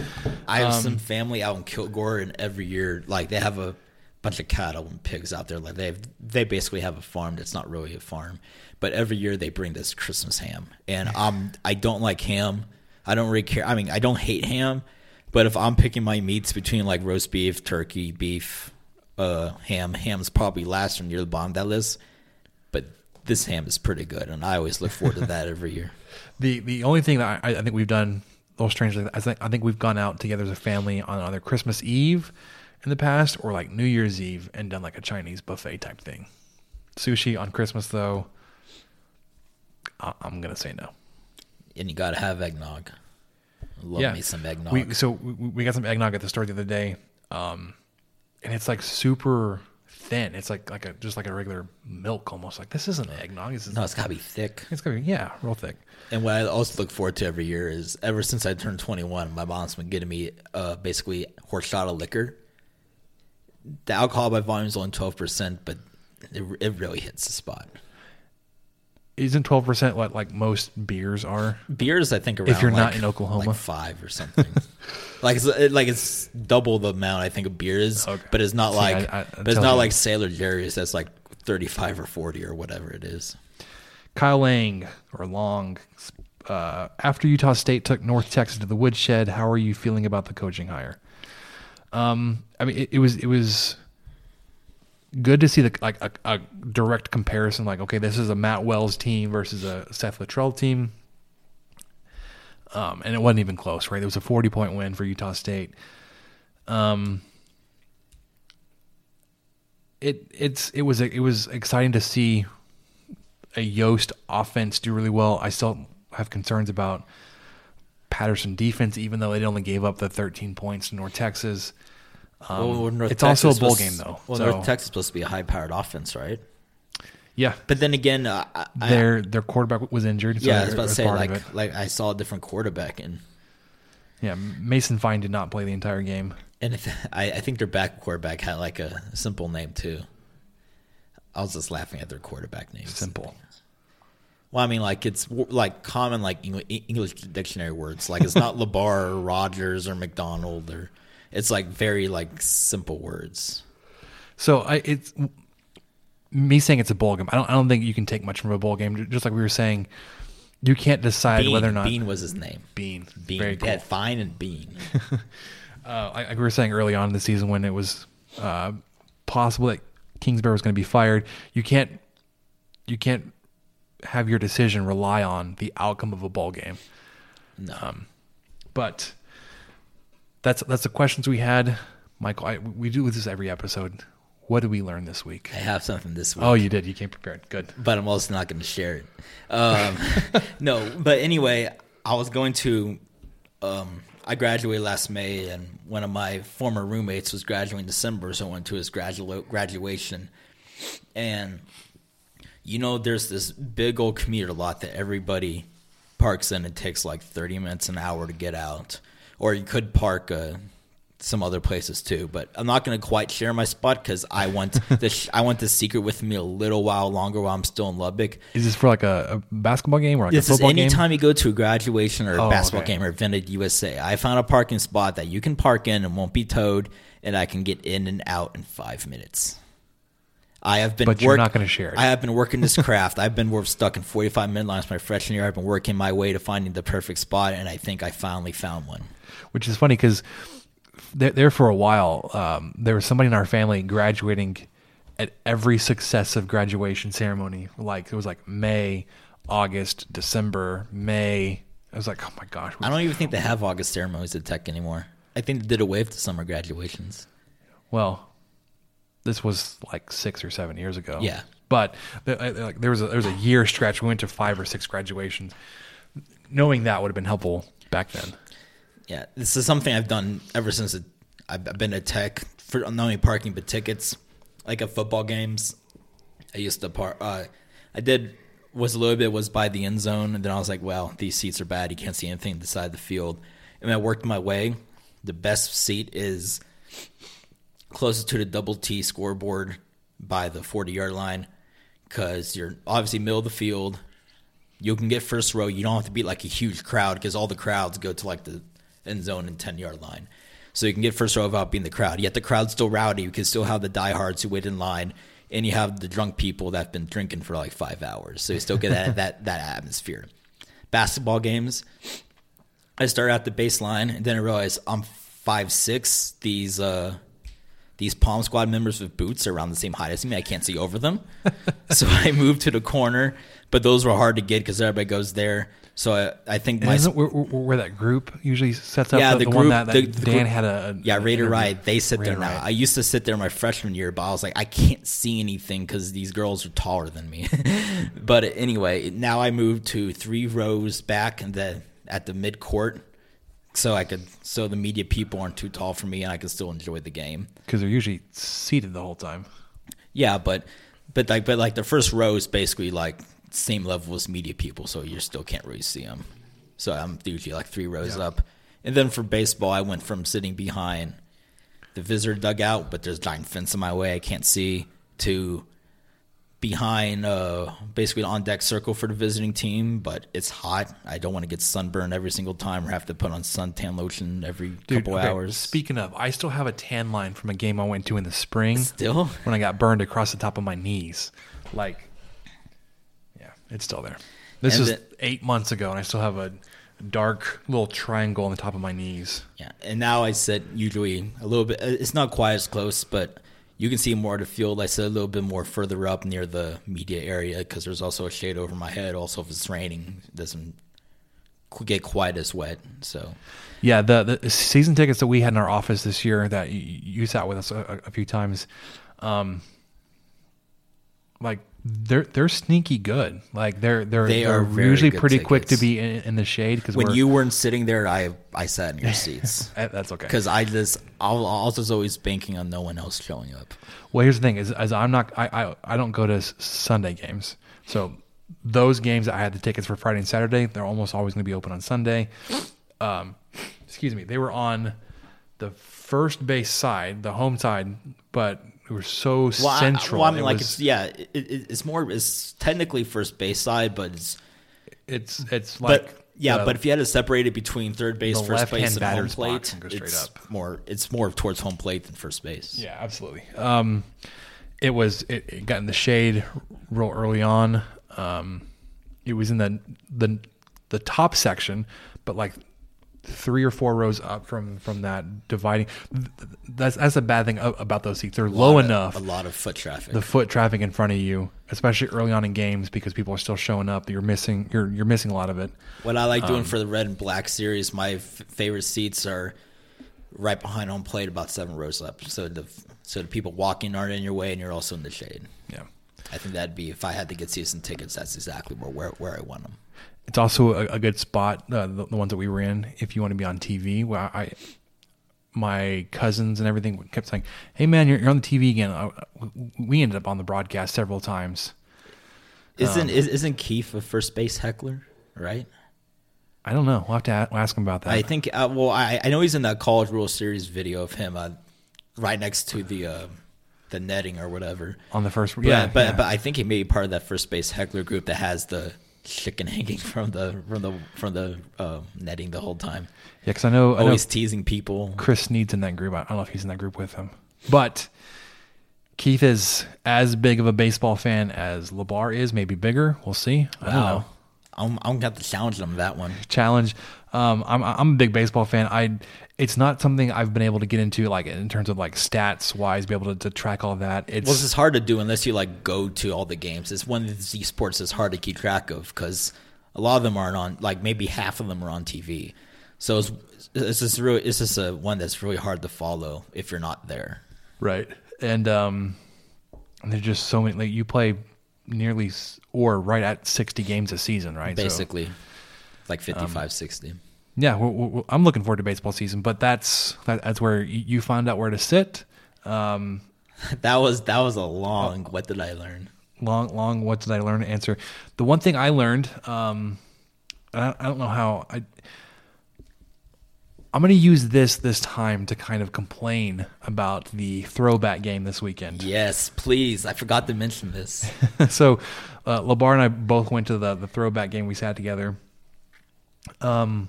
S3: I have um, some family out in Kilgore, and every year, like they have a bunch of cattle and pigs out there. Like they have, they basically have a farm that's not really a farm, but every year they bring this Christmas ham, and um, I don't like ham. I don't really care. I mean, I don't hate ham, but if I'm picking my meats between like roast beef, turkey, beef, uh, ham, ham's probably last or near the bottom of that list. But this ham is pretty good, and I always look forward to that every year.
S2: The the only thing that I, I think we've done a little strangely, I think I think we've gone out together as a family on either Christmas Eve in the past or like New Year's Eve and done like a Chinese buffet type thing. Sushi on Christmas though, I, I'm gonna say no.
S3: And you got to have eggnog. Love me some eggnog.
S2: We, so we, we got some eggnog at the store the other day, um, and it's like super thin. It's like like a just like a regular milk almost. Like this isn't eggnog. This is
S3: no, it's got to be thick.
S2: It's gonna be yeah, real thick.
S3: And what I also look forward to every year is ever since I turned 21, my mom's been getting me uh, basically horchata liquor. The alcohol by volume is only 12%, but it, it really hits the spot.
S2: Isn't twelve percent what like most beers are?
S3: Beers, I think, around if
S2: you're not in Oklahoma?
S3: like five or something. like it's it, like it's double the amount I think of beer is,
S2: Okay.
S3: but it's not
S2: See,
S3: like
S2: I- I-
S3: but it's not
S2: you.
S3: like Sailor Jerry's. That's like 35 or 40 or whatever it is.
S2: Kyle Lang or Long. Uh, after Utah State took North Texas to the woodshed, how are you feeling about the coaching hire? Um, I mean, it, it was it was good to see the like a, a direct comparison. Like, okay, this is a Matt Wells team versus a Seth Littrell team, um, and it wasn't even close. Right, it was a forty point win for Utah State. Um, it it's it was it was exciting to see a Yost offense do really well. I still have concerns about Patterson defense, even though they only gave up the 13 points to North Texas. Um,
S3: Well, North
S2: it's also a bowl
S3: was-
S2: game, though.
S3: Well,
S2: so,
S3: North Texas is supposed to be a high-powered offense, right?
S2: yeah,
S3: But then again, uh, I-
S2: their their quarterback was injured. So
S3: yeah, I was about to say like like I saw a different quarterback and
S2: yeah, Mason Fine did not play the entire game.
S3: and if, I, I think their back quarterback had like a simple name too. I was just laughing at their quarterback name.
S2: Simple.
S3: Well, I mean, like it's like common like English dictionary words. Like it's not Labar or Rogers or McDonald or it's like very like simple words.
S2: So I it's me saying it's a bowl game. I don't I don't think you can take much from a bowl game. Just like we were saying, you can't decide
S3: Bean,
S2: whether or not
S3: Bean was his name.
S2: Bean.
S3: Bean.
S2: Very cool.
S3: Fine and Bean.
S2: uh, like we were saying early on in the season when it was uh, possible that Kingsbury was going to be fired, you can't you can't have your decision rely on the outcome of a ball game.
S3: No.
S2: But that's that's the questions we had, Michael. I, we do this every episode. What did we learn this week?
S3: I have something this week.
S2: Oh, you did. You came prepared. Good.
S3: but I'm also not going to share it. Um, no, but anyway, I was going to. Um, I graduated last May, and one of my former roommates was graduating in December, so I went to his gradua- graduation. And you know, there's this big old commuter lot that everybody parks in. It takes like 30 minutes, an hour to get out, or you could park. Uh, some other places too, but I'm not going to quite share my spot because I want the I want the secret with me a little while longer while I'm still in Lubbock.
S2: Is this for like a, a basketball game or like
S3: This
S2: a
S3: is
S2: football game?
S3: anytime you go to a graduation or a
S2: Oh,
S3: basketball
S2: okay.
S3: game or Vintage USA. I found a parking spot that you can park in and won't be towed, and I can get in and out in five minutes. I have been,
S2: But you're not gonna share it.
S3: I have been working this craft. I've been work- stuck in 45 minute lines my freshman year. I've been working my way to finding the perfect spot, and I think I finally found one.
S2: which is funny because there, there for a while, um, there was somebody in our family graduating at every successive graduation ceremony. Like it was like May, August, December, May. I was like, oh my gosh.
S3: I don't even think they have August ceremonies at Tech anymore. I think they did away with the summer graduations.
S2: Well, this was like six or seven years ago.
S3: Yeah.
S2: but the, like there was a, there was a year stretch. We went to five or six graduations. Knowing that would have been helpful back then.
S3: Yeah, this is something I've done ever since I've been at Tech for not only parking but tickets, like at football games. I used to park. Uh, I did was a little bit was by the end zone, and then I was like, well, these seats are bad. You can't see anything inside the field. And I worked my way. The best seat is closest to the double T scoreboard by the 40 yard line because you're obviously middle of the field. You can get first row. You don't have to be like a huge crowd because all the crowds go to like the end zone and 10 yard line. So you can get first row without being the crowd. Yet the crowd's still rowdy. You can still have the diehards who wait in line, and you have the drunk people that've been drinking for like five hours. So you still get that that that atmosphere. Basketball games, I start at the baseline, and then I realize I'm five six. These uh, these Pom Squad members with boots are around the same height as me. I can't see over them, so I moved to the corner. But those were hard to get because everybody goes there. So I, I think
S2: And
S3: my
S2: isn't where, where, that group usually sets up
S3: yeah,
S2: the,
S3: the,
S2: the
S3: group
S2: one that, that
S3: the,
S2: Dan
S3: group-
S2: had a,
S3: yeah Raider. Ride. They sit there now.
S2: Ride.
S3: I used to sit there my freshman year, but I was like, I can't see anything because these girls are taller than me. but anyway, now I moved to three rows back and the at the mid court, so I could so the media people aren't too tall for me and I can still enjoy the game.
S2: because they're usually seated the whole time.
S3: Yeah, but but like but like the first row is basically like same level as media people, so you still can't really see them. So I'm usually like three rows up. And then for baseball, I went from sitting behind the visitor dugout, but there's a giant fence in my way I can't see, to behind uh, basically an on deck circle for the visiting team, but it's hot. I don't want to get sunburned every single time or have to put on suntan lotion every
S2: Dude,
S3: couple
S2: okay,
S3: hours.
S2: Speaking of, I still have a tan line from a game I went to in the spring.
S3: Still?
S2: when I got burned across the top of my knees. Like, yeah, it's still there. This
S3: And
S2: is
S3: the-
S2: eight months ago, and I still have a dark little triangle on the top of my knees.
S3: Yeah, and now I sit usually a little bit. uh, It's not quite as close, but you can see more of the field. I said a little bit more further up near the media area because there's also a shade over my head. Also, if it's raining, it doesn't get quite as wet. So
S2: Yeah, the, the season tickets that we had in our office this year that you, you sat with us a, a few times, um, like they're they're sneaky good. Like they're they're
S3: They
S2: they're
S3: are
S2: usually pretty quick to be in, in the shade because
S3: when you weren't sitting there, I I sat in your seats
S2: that's okay.
S3: because I just I was was always banking on no one else showing up.
S2: Well, here's the thing: is, is I'm not I, I I don't go to Sunday games, so those games that I had the tickets for Friday and Saturday, they're almost always going to be open on Sunday. Um, excuse me, they were on the first base side, the home side, but they were so
S3: Well, I-
S2: central.
S3: well, I mean,
S2: It
S3: like
S2: was-
S3: it's yeah, it, it, it's more it's technically first base side, but it's
S2: it's it's like
S3: but yeah,
S2: the-
S3: but if you had to separate it between third base, first base, and home plate,
S2: and
S3: it's
S2: up.
S3: more it's more towards home plate than first base.
S2: Yeah, absolutely. Um, it was it, it got in the shade real early on. Um, it was in the the the top section, but like three or four rows up from from that dividing. That's that's a bad thing about those seats. They're low
S3: of-
S2: enough.
S3: a lot of foot traffic.
S2: the foot traffic in front of you, especially early on in games, because people are still showing up. You're missing. You're you're missing a lot of it.
S3: what I like
S2: um,
S3: doing for the red and black series, my f- favorite seats are right behind home plate, about seven rows up. So the so the people walking aren't in your way, and you're also in the shade.
S2: Yeah.
S3: I think that'd be if I had to get season tickets. That's exactly where where, where I want them.
S2: It's also a, a good spot. Uh, the, the ones that we were in, if you want to be on TV. Well, I, my cousins and everything kept saying, "Hey, man, you're, you're on the TV again." I, we ended up on the broadcast several times.
S3: Isn't is, isn't Keith a first base heckler? Right.
S2: I don't know. We'll have to ask him about that.
S3: I think. Uh, well, I I know he's in that College World Series video of him uh, right next to the uh, the netting or whatever.
S2: on the first,
S3: But,
S2: yeah,
S3: but
S2: yeah.
S3: but I think he may be part of that first base heckler group that has the chicken hanging from the from the from the uh, netting the whole time.
S2: yeah, because I know, I know
S3: Always teasing people.
S2: Chris Needs in that group. I don't know if he's in that group with him, but Keith is as big of a baseball fan as Labar is, maybe bigger. We'll see. I don't know.
S3: Wow. I'm I'm gonna have to challenge them that one.
S2: challenge. Um, I'm I'm a big baseball fan. I it's not something I've been able to get into like in terms of like stats wise, be able to, to track all that. It's
S3: Well, is hard to do unless you like go to all the games. It's one of these sports that's hard to keep track of because a lot of them aren't on. Like maybe half of them are on TV. So it's it's just really it's just a one that's really hard to follow if you're not there.
S2: right, and um, there's just so many. Like you play nearly or right at 60 games a season, right? So,
S3: Basically, like 55, 60.
S2: yeah, we're, we're, I'm looking forward to baseball season, but that's that, that's where you, find out where to sit. Um,
S3: That was that was a long. What did I learn?
S2: long long what did i learn answer the one thing i learned um i, I don't know how i i'm going to use this this time to kind of complain about the throwback game this weekend
S3: Yes, please. I forgot to mention this.
S2: so uh, labar and i both went to the, the throwback game we sat together um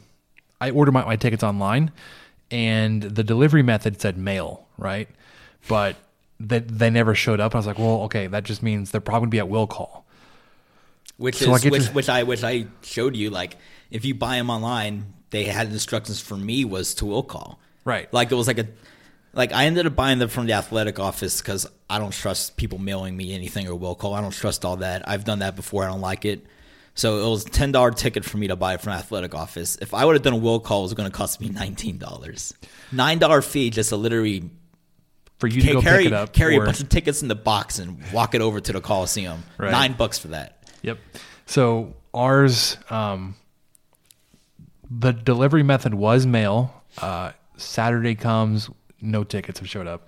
S2: i ordered my, my tickets online and the delivery method said mail right but they, they never showed up i was like well okay that just means they're probably going to be at will call
S3: Which
S2: So
S3: is
S2: get
S3: which,
S2: to-
S3: which I which I showed you. Like if you buy them online, they had instructions for me was to will call.
S2: Right.
S3: Like it was like a Like I ended up buying them from the athletic office because I don't trust people mailing me anything or will call. I don't trust all that. I've done that before. I don't like it. So it was a ten dollar ticket for me to buy it from athletic office. If I would have done a will call, it was going to cost me nineteen dollars. Nine dollar fee just to literally
S2: For you to
S3: carry
S2: pick it up.
S3: carry
S2: or-
S3: a bunch of tickets in the box and walk it over to the Coliseum.
S2: Right.
S3: Nine bucks for that.
S2: Yep. So ours, um, the delivery method was mail. Uh, Saturday comes, no tickets have showed up.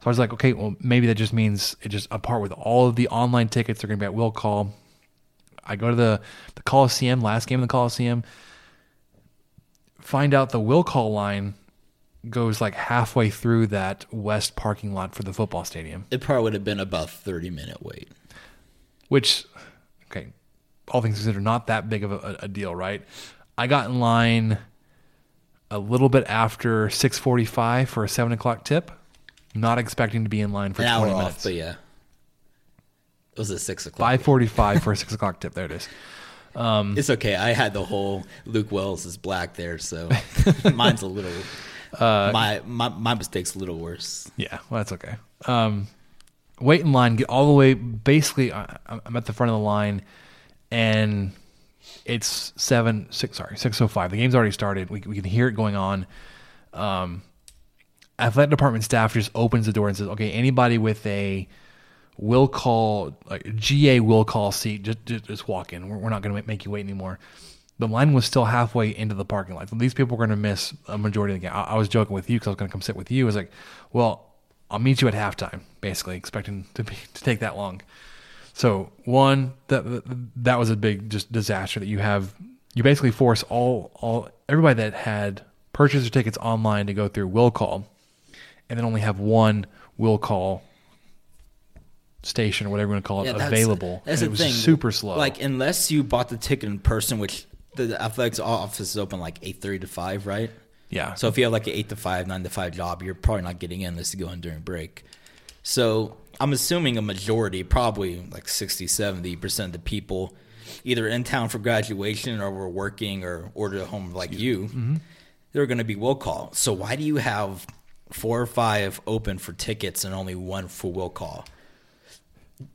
S2: So I was like, okay, well, maybe that just means it just apart with all of the online tickets they're going to be at will call. I go to the the Coliseum, last game of the Coliseum, find out the will call line goes like halfway through that west parking lot for the football stadium.
S3: It probably would have been about thirty minute wait.
S2: which okay all things considered not that big of a, a deal right i got in line a little bit after 6.45 for a 7 o'clock tip not expecting to be in line for
S3: An
S2: 20
S3: hour
S2: minutes
S3: off, but yeah. It was at six o'clock.
S2: 5.45 for a 6 o'clock tip there it is
S3: It's okay. I had the whole Luke Wells is black there, so mine's a little.
S2: Uh,
S3: my, my my mistake's a little worse.
S2: yeah well that's okay um, wait in line get all the way basically I, i'm at the front of the line and it's 7 6 sorry 605 the game's already started we, we can hear it going on um, athletic department staff just opens the door and says, "Okay, anybody with a will call like GA will call seat, just just, just walk in. We're, we're not going to make you wait anymore." The line was still halfway into the parking lot. So these people were going to miss a majority of the game. I, I was joking with you because I was going to come sit with you. I was like, "Well, I'll meet you at halftime," basically expecting to be to take that long. So one that that was a big just disaster that you have. You basically force all all everybody that had purchased their tickets online to go through will call, and then only have one will call station or whatever you want to call it
S3: Yeah, that's-
S2: available.
S3: That's
S2: and
S3: the
S2: it was
S3: thing.
S2: super slow.
S3: Like unless you bought the ticket in person, which the athletics office is open like eight thirty to five, right?
S2: yeah,
S3: So if you have like an eight to five, nine to five job, you're probably not getting in unless you go in during break. So I'm assuming a majority, probably like 60, 70 percent of the people, either in town for graduation or were working or ordered at home like you,
S2: Mm-hmm.
S3: they're going to be will call. So why do you have four or five open for tickets and only one for will call?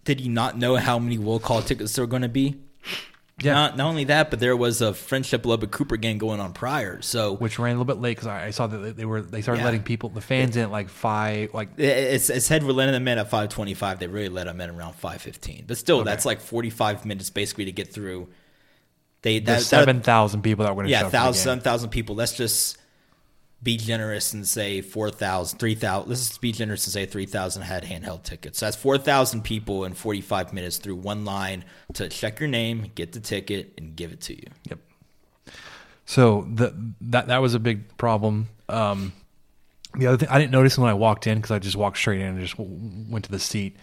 S3: Did he not know how many will call tickets there were going to be?
S2: Yeah.
S3: Not, not only that, but there was a Frenship Lubbock Cooper game going on prior. So
S2: which ran a little bit late because I, I saw that they were they started
S3: Yeah.
S2: letting people the fans in at like five like
S3: It- It's, it said we're letting them in at 525. They really let them in around 515. But still, that's like 45 minutes basically to get through. They
S2: the
S3: that,
S2: seven thousand people that were going to
S3: yeah,
S2: the game.
S3: 7,000 people. Let's just be generous and say 4,000, 3,000. Let's be generous and say 3,000 had handheld tickets. So that's 4,000 people in 45 minutes through one line to check your name, get the ticket, and give it to you.
S2: Yep. So the, that that was a big problem. Um, the other thing I didn't notice when I walked in because I just walked straight in and just went to the seat.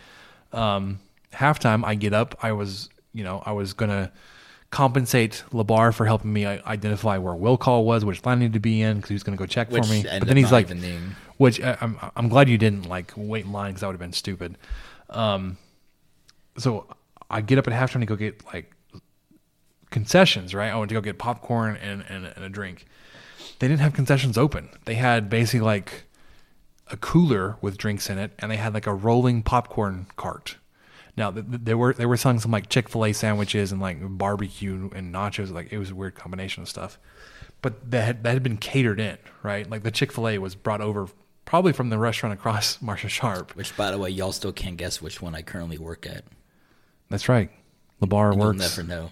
S2: Um, halftime, I get up. I was you know I was gonna compensate Labar for helping me identify where will call was, which line I needed to be in because he was gonna go check
S3: Which
S2: for me. But then he's like,
S3: being-
S2: which I, I'm I'm glad you didn't like wait in line because that would have been stupid. Um, so I get up at halftime to go get like concessions, right? I went to go get popcorn and, and, and a drink. They didn't have concessions open. They had basically like a cooler with drinks in it, and they had like a rolling popcorn cart. Now th- th- they were they were selling some like Chick Fil A sandwiches and like barbecue and nachos. Like it was a weird combination of stuff, but that had, that had been catered in, right? Like the Chick Fil A was brought over probably from the restaurant across Marsha Sharp.
S3: Which, by the way, y'all still can't guess which one I currently work at.
S2: That's right. The bar
S3: You'll
S2: works.
S3: never know.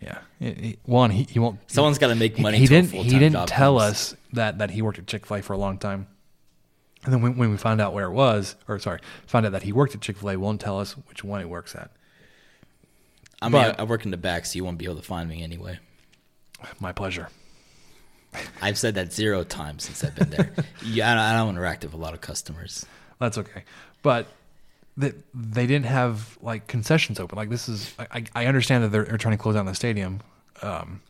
S2: Yeah. It- it- one, he, he won't.
S3: Someone's got to make money.
S2: He,
S3: a
S2: didn't. He didn't tell
S3: comes.
S2: us that that he worked at Chick Fil A for a long time. And then when, when we found out where it was, or sorry, found out that he worked at Chick Fil A, won't tell us which one he works at.
S3: I mean,
S2: But-
S3: I, I work in the back, so you won't be able to find me anyway.
S2: My pleasure.
S3: I've said that zero times since I've been there. yeah, I don't, I don't interact with a lot of customers.
S2: That's okay. But they, they didn't have like concessions open. Like this is, I, I understand that they're, they're trying to close down the stadium. Um,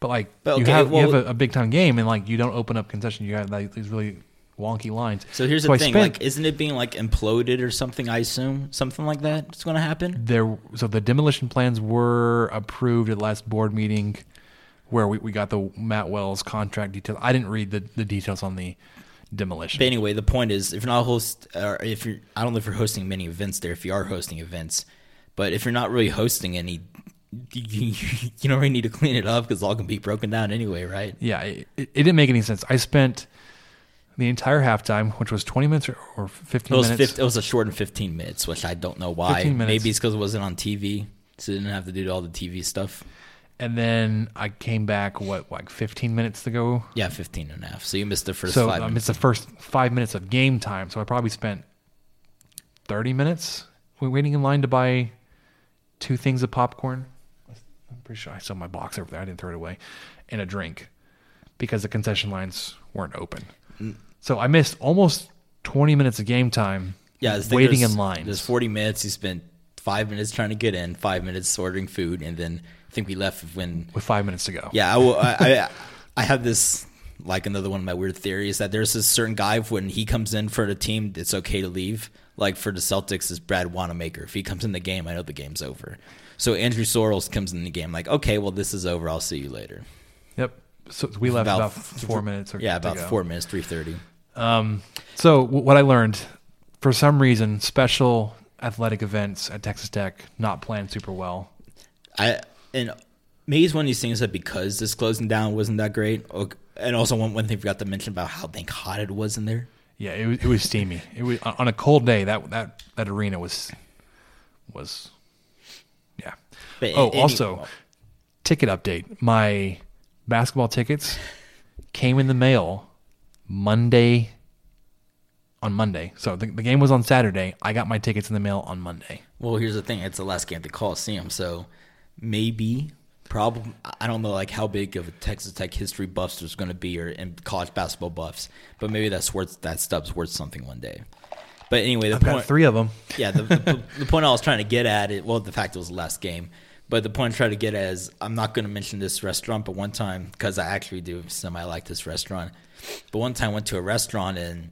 S2: but like
S3: But
S2: you
S3: okay,
S2: have you
S3: well-
S2: have a, a big time game and like you don't open up concessions. You have like these really wonky lines.
S3: So here's
S2: I
S3: the thing:
S2: spent-
S3: like, isn't it being like imploded or something? I assume something like that is going to happen.
S2: there so the demolition plans were approved at the last board meeting where we, we got the Matt Wells contract details. I didn't read the, the details on the demolition.
S3: But anyway, the point is, if you're not host, or if you're, I don't know if you're hosting many events there. If you are hosting events, but if you're not really hosting any, you, you don't really need to clean it up because all can be broken down anyway, right?
S2: yeah, it, it didn't make any sense. I spent the entire halftime, which was 20 minutes or, or 15
S3: It was,
S2: minutes.
S3: 50, it was a short in 15 minutes, which I don't know why.
S2: 15 minutes.
S3: Maybe it's because it wasn't on TV, so it didn't have to do all the TV stuff.
S2: And then I came back, what, like 15 minutes to go?
S3: Yeah, 15 and a half. So you missed the first
S2: so
S3: five
S2: um,
S3: minutes.
S2: it's the first five minutes of game time. So I probably spent 30 minutes waiting in line to buy two things of popcorn. I'm pretty sure I saw my box over there. I didn't throw it away. And a drink because the concession lines weren't open. So I missed almost 20 minutes of game time
S3: Yeah,
S2: waiting in line.
S3: There's 40 minutes. You spent five minutes trying to get in, five minutes ordering food, and then I think we left when.
S2: with five minutes to go.
S3: Yeah, I, I, I, I have this like another one of my weird theories that there's this certain guy when he comes in for the team, it's okay to leave. Like for the Celtics, is Brad Wanamaker. If he comes in the game, I know the game's over. So Andrew Sorrells comes in the game, like, okay, well, this is over. I'll see you later.
S2: Yep. So we left about, four minutes. Or
S3: Yeah, about four minutes, three thirty.
S2: Um, so w- what I learned, for some reason, special athletic events at Texas Tech not planned super well.
S3: I and maybe it's one of these things that because this closing down wasn't that great. And also one one thing I forgot to mention about how dang hot it was in there.
S2: Yeah, it was, it was steamy. It was on a cold day. That that that arena was was yeah.
S3: But
S2: oh,
S3: any-
S2: also ticket update. My basketball tickets came in the mail Monday on Monday. So the, the game was on Saturday. I got my tickets in the mail on Monday.
S3: Well, here's the thing: it's the last game at the Coliseum, so maybe, probably, I don't know like how big of a Texas Tech history buffs there's going to be, or in college basketball buffs, but maybe that's worth that stub's worth something one day. But anyway, the
S2: I've
S3: point,
S2: got three of them.
S3: yeah, the, the, the point I was trying to get at it. Well, the fact it was the last game, but the point I'm trying to get at is I'm not going to mention this restaurant, but one time because I actually do semi like this restaurant. But one time I went to a restaurant and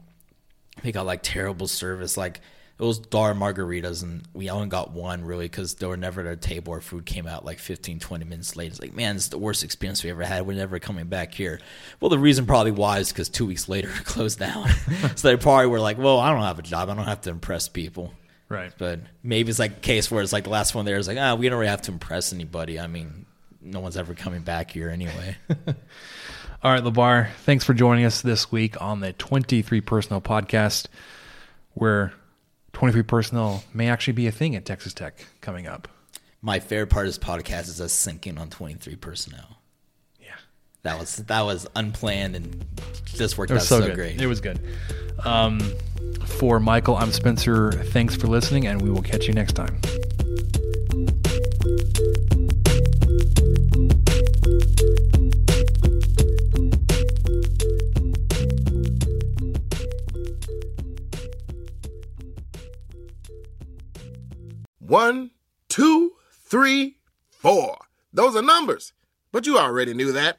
S3: they got like terrible service. Like it was dar margaritas, and we only got one really because they were never at our table. Our food came out like 15, 20 minutes late. It's like, man, it's the worst experience we ever had. We're never coming back here. Well, the reason probably why is because two weeks later it closed down. so they probably were like, well, I don't have a job. I don't have to impress people.
S2: Right.
S3: But maybe it's like a case where it's like the last one there is like, ah, we don't really have to impress anybody. I mean, no one's ever coming back here anyway.
S2: All right, LeBar, thanks for joining us this week on the 23 Personnel Podcast, where 23 Personnel may actually be a thing at Texas Tech coming up.
S3: My favorite part of this podcast is us sinking on 23 personnel.
S2: Yeah.
S3: That was that was unplanned and just worked out
S2: so,
S3: so, great.
S2: It was good. Um, for Michael, I'm Spencer. Thanks for listening, and we will catch you next time.
S7: One, two, three, four. Those are numbers. But you already knew that.